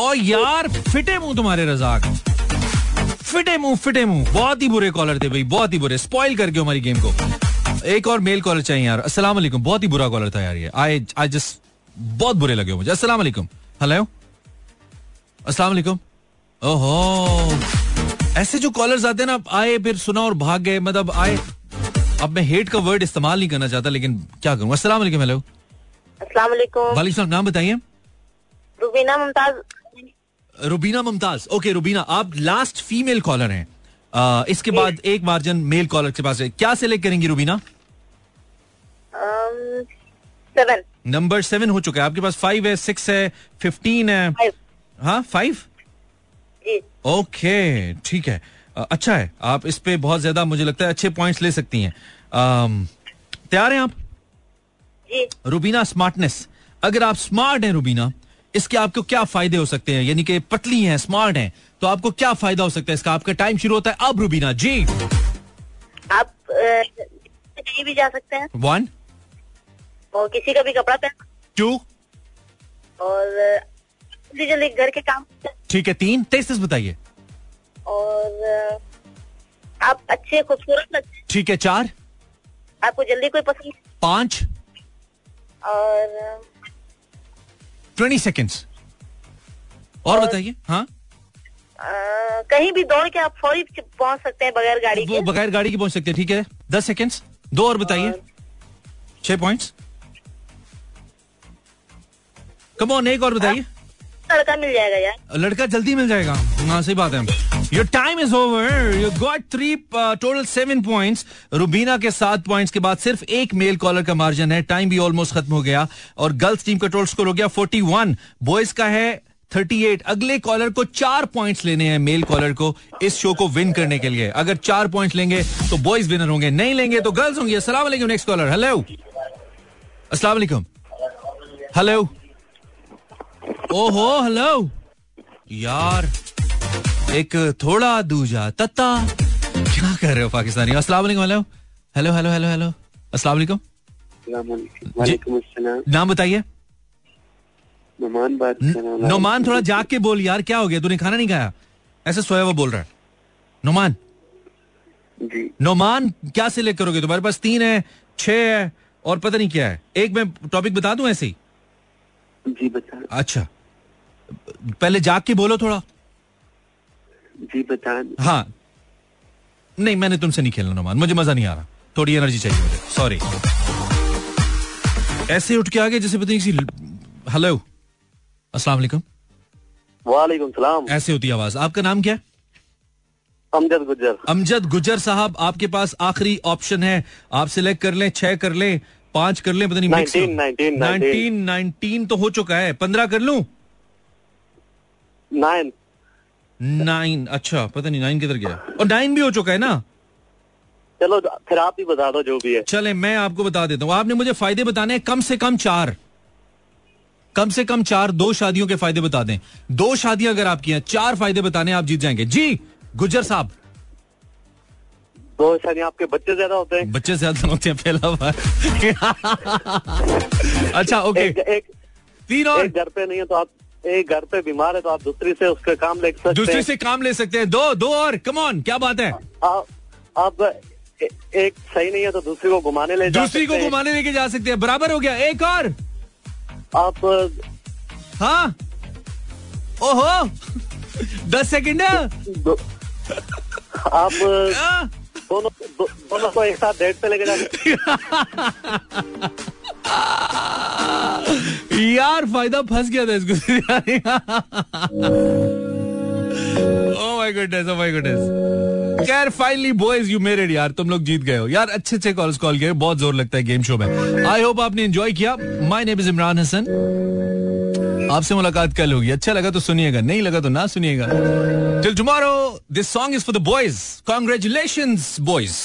A: ओ यार फिटे मुँह तुम्हारे रजाक। फिटे मुँह फिटे मुँह। बहुत ही बुरे कॉलर थे भाई बहुत ही बुरे। स्पॉइल करके हमारी गेम को। एक और मेल कॉलर चाहिए यार। अस्सलाम वालेकुम बहुत ही बुरा कॉलर था यार ये। आई आई जस्ट बहुत बुरे लगे मुझे। अस्सलाम वालेकुम हेलो अस्सलाम वालेकुम ओहो। ऐसे जो कॉलर्स आते हैं ना आए फिर सुना और भाग गए। मतलब आए। अब मैं हेट का वर्ड इस्तेमाल नहीं करना चाहता लेकिन क्या करूँ? अस्सलाम वालेकुम हेलो
D: अस्सलाम वालेकुम
A: वालेकुम नाम बताइए।
D: रुबीना मुमताज़।
A: रुबीना मुमताज़। ओके रुबीना आप लास्ट फीमेल कॉलर हैं। आ, इसके बाद एक मार्जिन मेल कॉलर के पास है। क्या सिलेक्ट करेंगी रुबीना?
D: सेवन
A: नंबर सेवन हो चुका है। आपके पास फाइव है सिक्स है फिफ्टीन है। हाँ फाइव ओके ठीक है। अच्छा है। आप इस पे बहुत ज़्यादा मुझे लगता है अच्छे पॉइंट्स ले सकती हैं। तैयार हैं आप?
D: जी।
A: रुबीना स्मार्टनेस अगर आप स्मार्ट हैं रुबीना इसके आपको क्या फ़ायदे हो सकते हैं? यानी कि पतली हैं स्मार्ट हैं तो आपको क्या फ़ायदा हो सकता है इसका? आपका टाइम शुरू होता है अब रुबीना। जी।
D: आप कहीं भी जा सकते हैं।
A: वन
D: और किसी का भी कपड़ा पहन।
A: टू
D: और जल्दी जल्दी घर के काम
A: ठीक है तीन। तेईस बताइए।
D: और आप अच्छे खूबसूरत लगते
A: ठीक है चार।
D: आपको जल्दी कोई पसंद।
A: पाँच।
D: और
A: ट्वेंटी सेकेंड्स और बताइए हाँ?
D: कहीं भी दौड़ के आप फौरी पहुँच सकते हैं बगैर गाड़ी
A: वो
D: के।
A: बगैर गाड़ी की पहुँच सकते हैं ठीक है? दस सेकेंड्स दो और बताइए। छह पॉइंट्स कम ऑन एक और बताइए।
D: लड़का मिल जाएगा यार।
A: लड़का जल्दी मिल जाएगा। हाँ सही बात है। Your time is over you got three total seven points Rubina के सात पॉइंट्स के बाद सिर्फ़ एक मेल कॉलर का मार्जिन है। टाइम भी ऑलमोस्ट खत्म हो गया। और गर्ल्स टीम का टोटल स्कोर हो गया फोर्टी वन बॉयज़ का है थर्टी एट अगले कॉलर को चार पॉइंट्स लेने हैं मेल कॉलर को इस शो को विन करने के लिए। अगर चार पॉइंट्स लेंगे तो बॉयज़ विनर होंगे। नहीं लेंगे तो गर्ल्स होंगे। वालेकुम नेक्स्ट कॉलर हेलो वालेकुम हेलो ओहो हेलो यार एक थोड़ा दूजा तत्ता। क्या कर रहे हो पाकिस्तानी? अस्सलाम वालेकुम हेलो हेलो हेलो हेलो अस्सलाम वालेकुम। नाम बताइए।
F: नुमान बात
A: नोमान थोड़ा जाग के बोल यार क्या हो गया? तूने खाना नहीं खाया? ऐसे सोया हुआ बोल रहा है। नोमान।
F: जी।
A: नोमान क्या सिलेक्ट करोगे तुम्हारे पास तीन है छह है और पता नहीं क्या है। एक मैं टॉपिक बता दूँ ऐसे ही?
F: जी बता।
A: अच्छा। पहले जाग के बोलो थोड़ा।
F: जी बता।
A: हाँ। नहीं मैंने तुमसे नहीं खेलना नोमान। मुझे मज़ा नहीं आ रहा। थोड़ी एनर्जी चाहिए मुझे। सॉरी ऐसे उठ के आगे जैसे पता नहीं किसी हेलो अस्सलाम वालेकुम।
F: वालेकुम सलाम।
A: ऐसे होती आवाज़। आपका नाम क्या? है
F: अमजद गुजर
A: अमजद गुजर साहब आपके पास आखिरी ऑप्शन है। आप सिलेक्ट कर लें छह कर लें। पाँच कर लें पता नहीं mix-
F: 19, 19,
A: 19 19 तो हो चुका है। पंद्रह कर लू?
F: नाइन
A: नाइन अच्छा पता नहीं नाइन किधर गया? और नाइन भी हो चुका है ना?
F: चलो फिर आप ही बता दो जो भी है।
A: चले मैं आपको बता देता हूँ। आपने मुझे फ़ायदे बताने हैं कम से कम चार। कम से कम चार दो शादियों के फ़ायदे बता दें। दो शादियाँ अगर आपकी हैं चार फ़ायदे बताने आप जीत जाएँगे। जी गुजर साहब।
F: दो शादी आपके बच्चे ज़्यादा होते हैं।
A: बच्चे ज़्यादा होते हैं पहला बार अच्छा ओके
F: एक, एक
A: तीन और।
F: घर पे नहीं है तो आप एक घर पे बीमार है तो आप दूसरी से उसका काम ले सकते
A: दूसरे
F: हैं
A: से काम ले सकते हैं। दो दो और। कम ऑन क्या बात है?
F: आप ए- एक सही नहीं है तो दूसरी को घुमाने ले
A: दूसरी को घुमाने लेके जा सकते हैं। बराबर हो गया। एक और।
F: आप
A: हाँ। ओहो। दस सेकंड।
F: दो, आप
A: हाँ।
F: दोनों दो, दोनों को एक साथ डेट पे लेके जा सकते
A: यार फ़ायदा फंस गया था इसको। Oh my goodness oh my goodness खैर फाइनली बॉयज़ यू इट यार। तुम लोग जीत गए हो। यार अच्छे अच्छे कॉल्स कॉल किए। बहुत ज़ोर लगता है गेम शो में। आई होप आपने एंजॉय किया। My name is Imran Hasan आपसे मुलाकात कल होगी। अच्छा लगा तो सुनिएगा, नहीं लगा तो ना सुनिएगा। Till tomorrow this song is for the boys congratulation boys